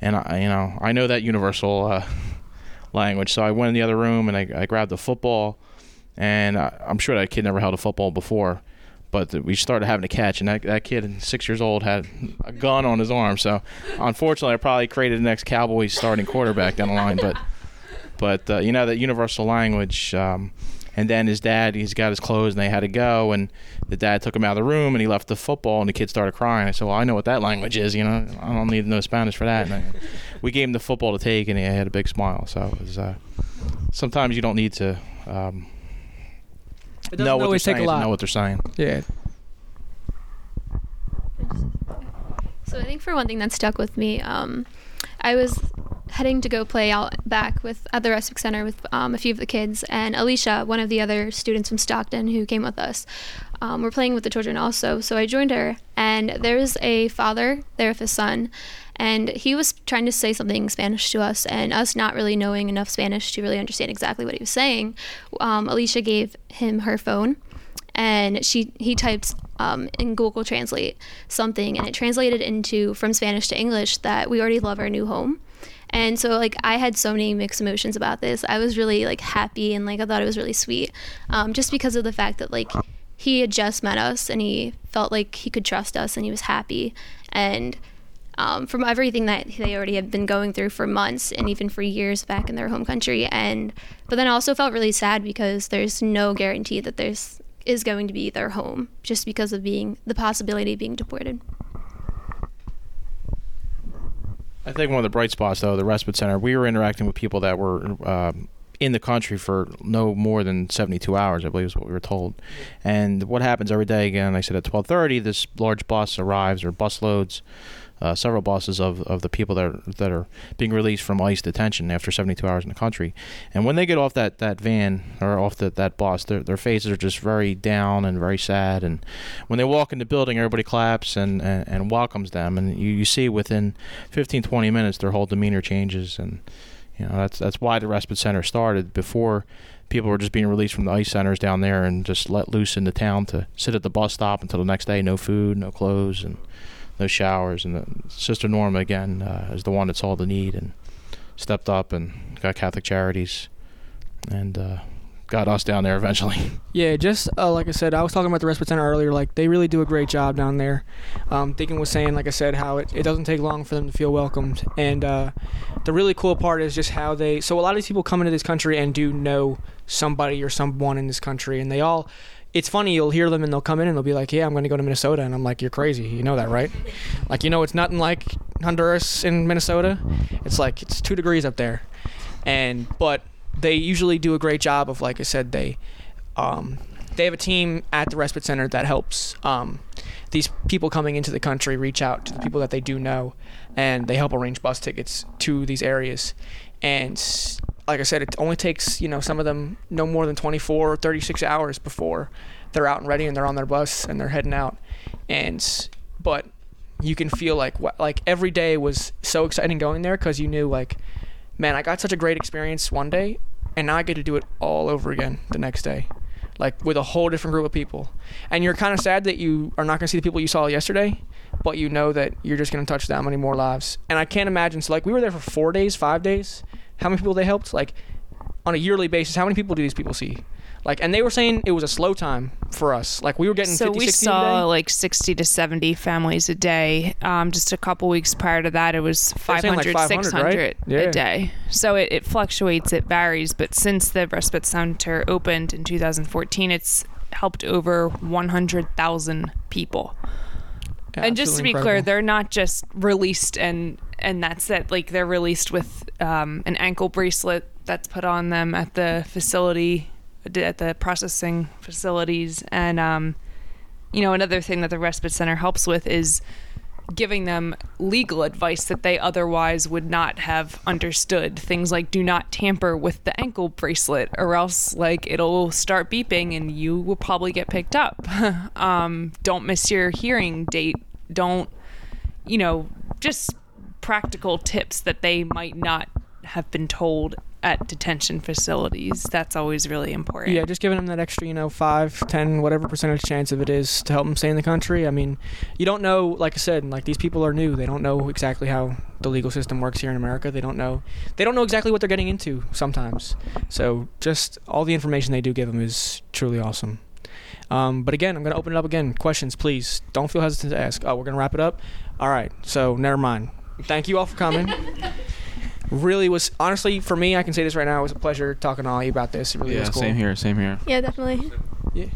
and I, you know, I know that universal uh, language. So I went in the other room and I, I grabbed the football, and I, I'm sure that kid never held a football before, but we started having to catch, and that, that kid, six years old, had a gun on his arm. So unfortunately, I probably created the next Cowboys starting quarterback down the line. But but uh, you know that universal language. Um, and then his dad, he's got his clothes, and they had to go. And the dad took him out of the room, and he left the football, and the kid started crying. I said, "Well, I know what that language is. You know, I don't need to know Spanish for that." And I, we gave him the football to take, and he had a big smile. So it was. Uh, sometimes you don't need to um, It doesn't know what they're always take a saying to lot. know what they're saying. yeah. So I think for one thing that stuck with me, um, I was heading to go play out back with at the Respite Center with um, a few of the kids, and Alicia, one of the other students from Stockton who came with us, um, were playing with the children also. So I joined her, and there was a father there with his son, and he was trying to say something in Spanish to us, and us not really knowing enough Spanish to really understand exactly what he was saying. Um, Alicia gave him her phone and she he typed um, in Google Translate something, and it translated into from Spanish to English that we already love our new home. And so like I had so many mixed emotions about this. I was really like happy and like I thought it was really sweet, um, just because of the fact that like he had just met us and he felt like he could trust us and he was happy and um, from everything that they already have been going through for months and even for years back in their home country and but then I also felt really sad because there's no guarantee that there's is going to be their home just because of being the possibility of being deported. I think one of the bright spots, though, the respite center, we were interacting with people that were um, in the country for no more than 72 hours, I believe is what we were told. And what happens every day, again, I said at 12:30, this large bus arrives or bus loads. Uh, several bosses of, of the people that are, that are being released from ICE detention after 72 hours in the country. And when they get off that, that van or off the, that bus, their, their faces are just very down and very sad. And when they walk in the building, everybody claps and, and, and welcomes them. And you, you see within 15, 20 minutes, their whole demeanor changes. And you know that's that's why the respite center started. Before, people were just being released from the ICE centers down there and just let loose in the town to sit at the bus stop until the next day. No food, no clothes, and no showers. And the, Sister Norma again uh, is the one that saw the need and stepped up and got Catholic Charities and uh, got us down there eventually. Yeah, just uh, like I said, I was talking about the respite center earlier. Like they really do a great job down there. Um, Deacon was saying, like I said, how it, it doesn't take long for them to feel welcomed. And uh, the really cool part is just how they. So a lot of these people come into this country and do know somebody or someone in this country, and they all. It's funny, you'll hear them and they'll come in and they'll be like, "Yeah, I'm going to go to Minnesota," and I'm like, "You're crazy, you know that, right?" Like you know, it's nothing like Honduras in Minnesota. It's like it's two degrees up there, and but they usually do a great job of, like I said, they um, they have a team at the respite center that helps um, these people coming into the country reach out to the people that they do know, and they help arrange bus tickets to these areas. And like I said, it only takes you know some of them no more than 24 or 36 hours before they're out and ready and they're on their bus and they're heading out. And but you can feel like like every day was so exciting going there because you knew like man i got such a great experience one day and now i get to do it all over again the next day like with a whole different group of people and you're kind of sad that you are not going to see the people you saw yesterday but you know that you're just going to touch that many more lives and i can't imagine so like we were there for four days five days how many people they helped like on a yearly basis how many people do these people see like and they were saying it was a slow time for us like we were getting So 50 we 60 a saw like 60 to 70 families a day. Um, just a couple weeks prior to that, it was They're 500, like, 500, 600 right? Yeah. a day. So it, it fluctuates, it varies. But since the respite center opened in 2014, it's helped over 100,000 people. and just to be clear, they're not just released and and that's it. Like they're released with um, an ankle bracelet that's put on them at the facility, at the processing facilities, and um, you know another thing that the respite center helps with is giving them legal advice that they otherwise would not have understood. Things like do not tamper with the ankle bracelet or else like it'll start beeping and you will probably get picked up. um, don't miss your hearing date. Don't you know, just practical tips that they might not have been told at detention facilities. That's always really important. Yeah, just giving them that extra, you know, five, ten, whatever percentage chance of it is to help them stay in the country. I mean, you don't know, like I said, like these people are new. They don't know exactly how the legal system works here in America. They don't know, they don't know exactly what they're getting into sometimes. So just all the information they do give them is truly awesome. Um, but again, I'm going to open it up again. Questions, please. Don't feel hesitant to ask. Oh, we're going to wrap it up? All right. So, never mind. Thank you all for coming. really was, honestly, for me, I can say this right now, it was a pleasure talking to all you about this. It really yeah, was cool. same here, same here. Yeah, definitely. Yeah.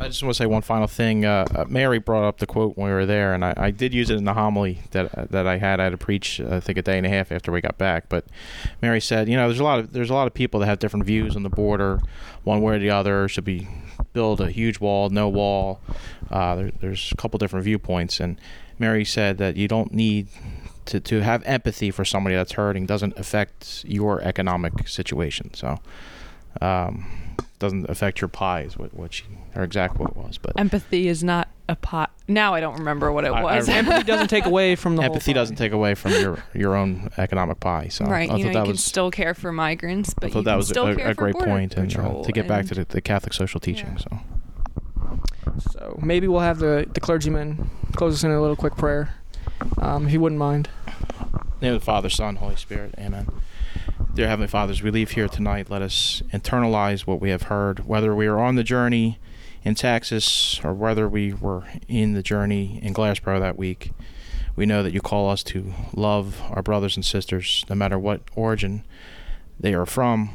I just want to say one final thing. Uh, uh, Mary brought up the quote when we were there, and I, I did use it in the homily that that I had. I had to preach, I think, a day and a half after we got back. But Mary said, you know, there's a lot of there's a lot of people that have different views on the border, one way or the other. Should be build a huge wall, no wall. Uh, there, there's a couple different viewpoints, and Mary said that you don't need to, to have empathy for somebody that's hurting doesn't affect your economic situation. So, um, doesn't affect your pie is what, what she her exact quote was. But empathy is not a pot. Now I don't remember what it I- I was. remember. Empathy doesn't take away from the whole empathy doesn't take away from your your own economic pie. So right, I you know, that you can still care for migrants, but I you thought that can was still a, a great point, and uh, to get back to the, the Catholic social teaching. So. So maybe we'll have the, the clergyman close us in a little quick prayer, um, if you wouldn't mind. In the name of the Father, Son, Holy Spirit. Amen. Dear Heavenly Fathers, we leave here tonight. Let us internalize what we have heard, whether we are on the journey in Texas or whether we were in the journey in Glassboro that week. We know that you call us to love our brothers and sisters, no matter what origin they are from,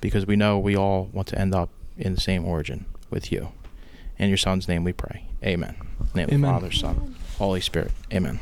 because we know we all want to end up in the same origin with you. In your Son's name we pray. Amen. In the name of the Father, Son, Holy Spirit. Amen.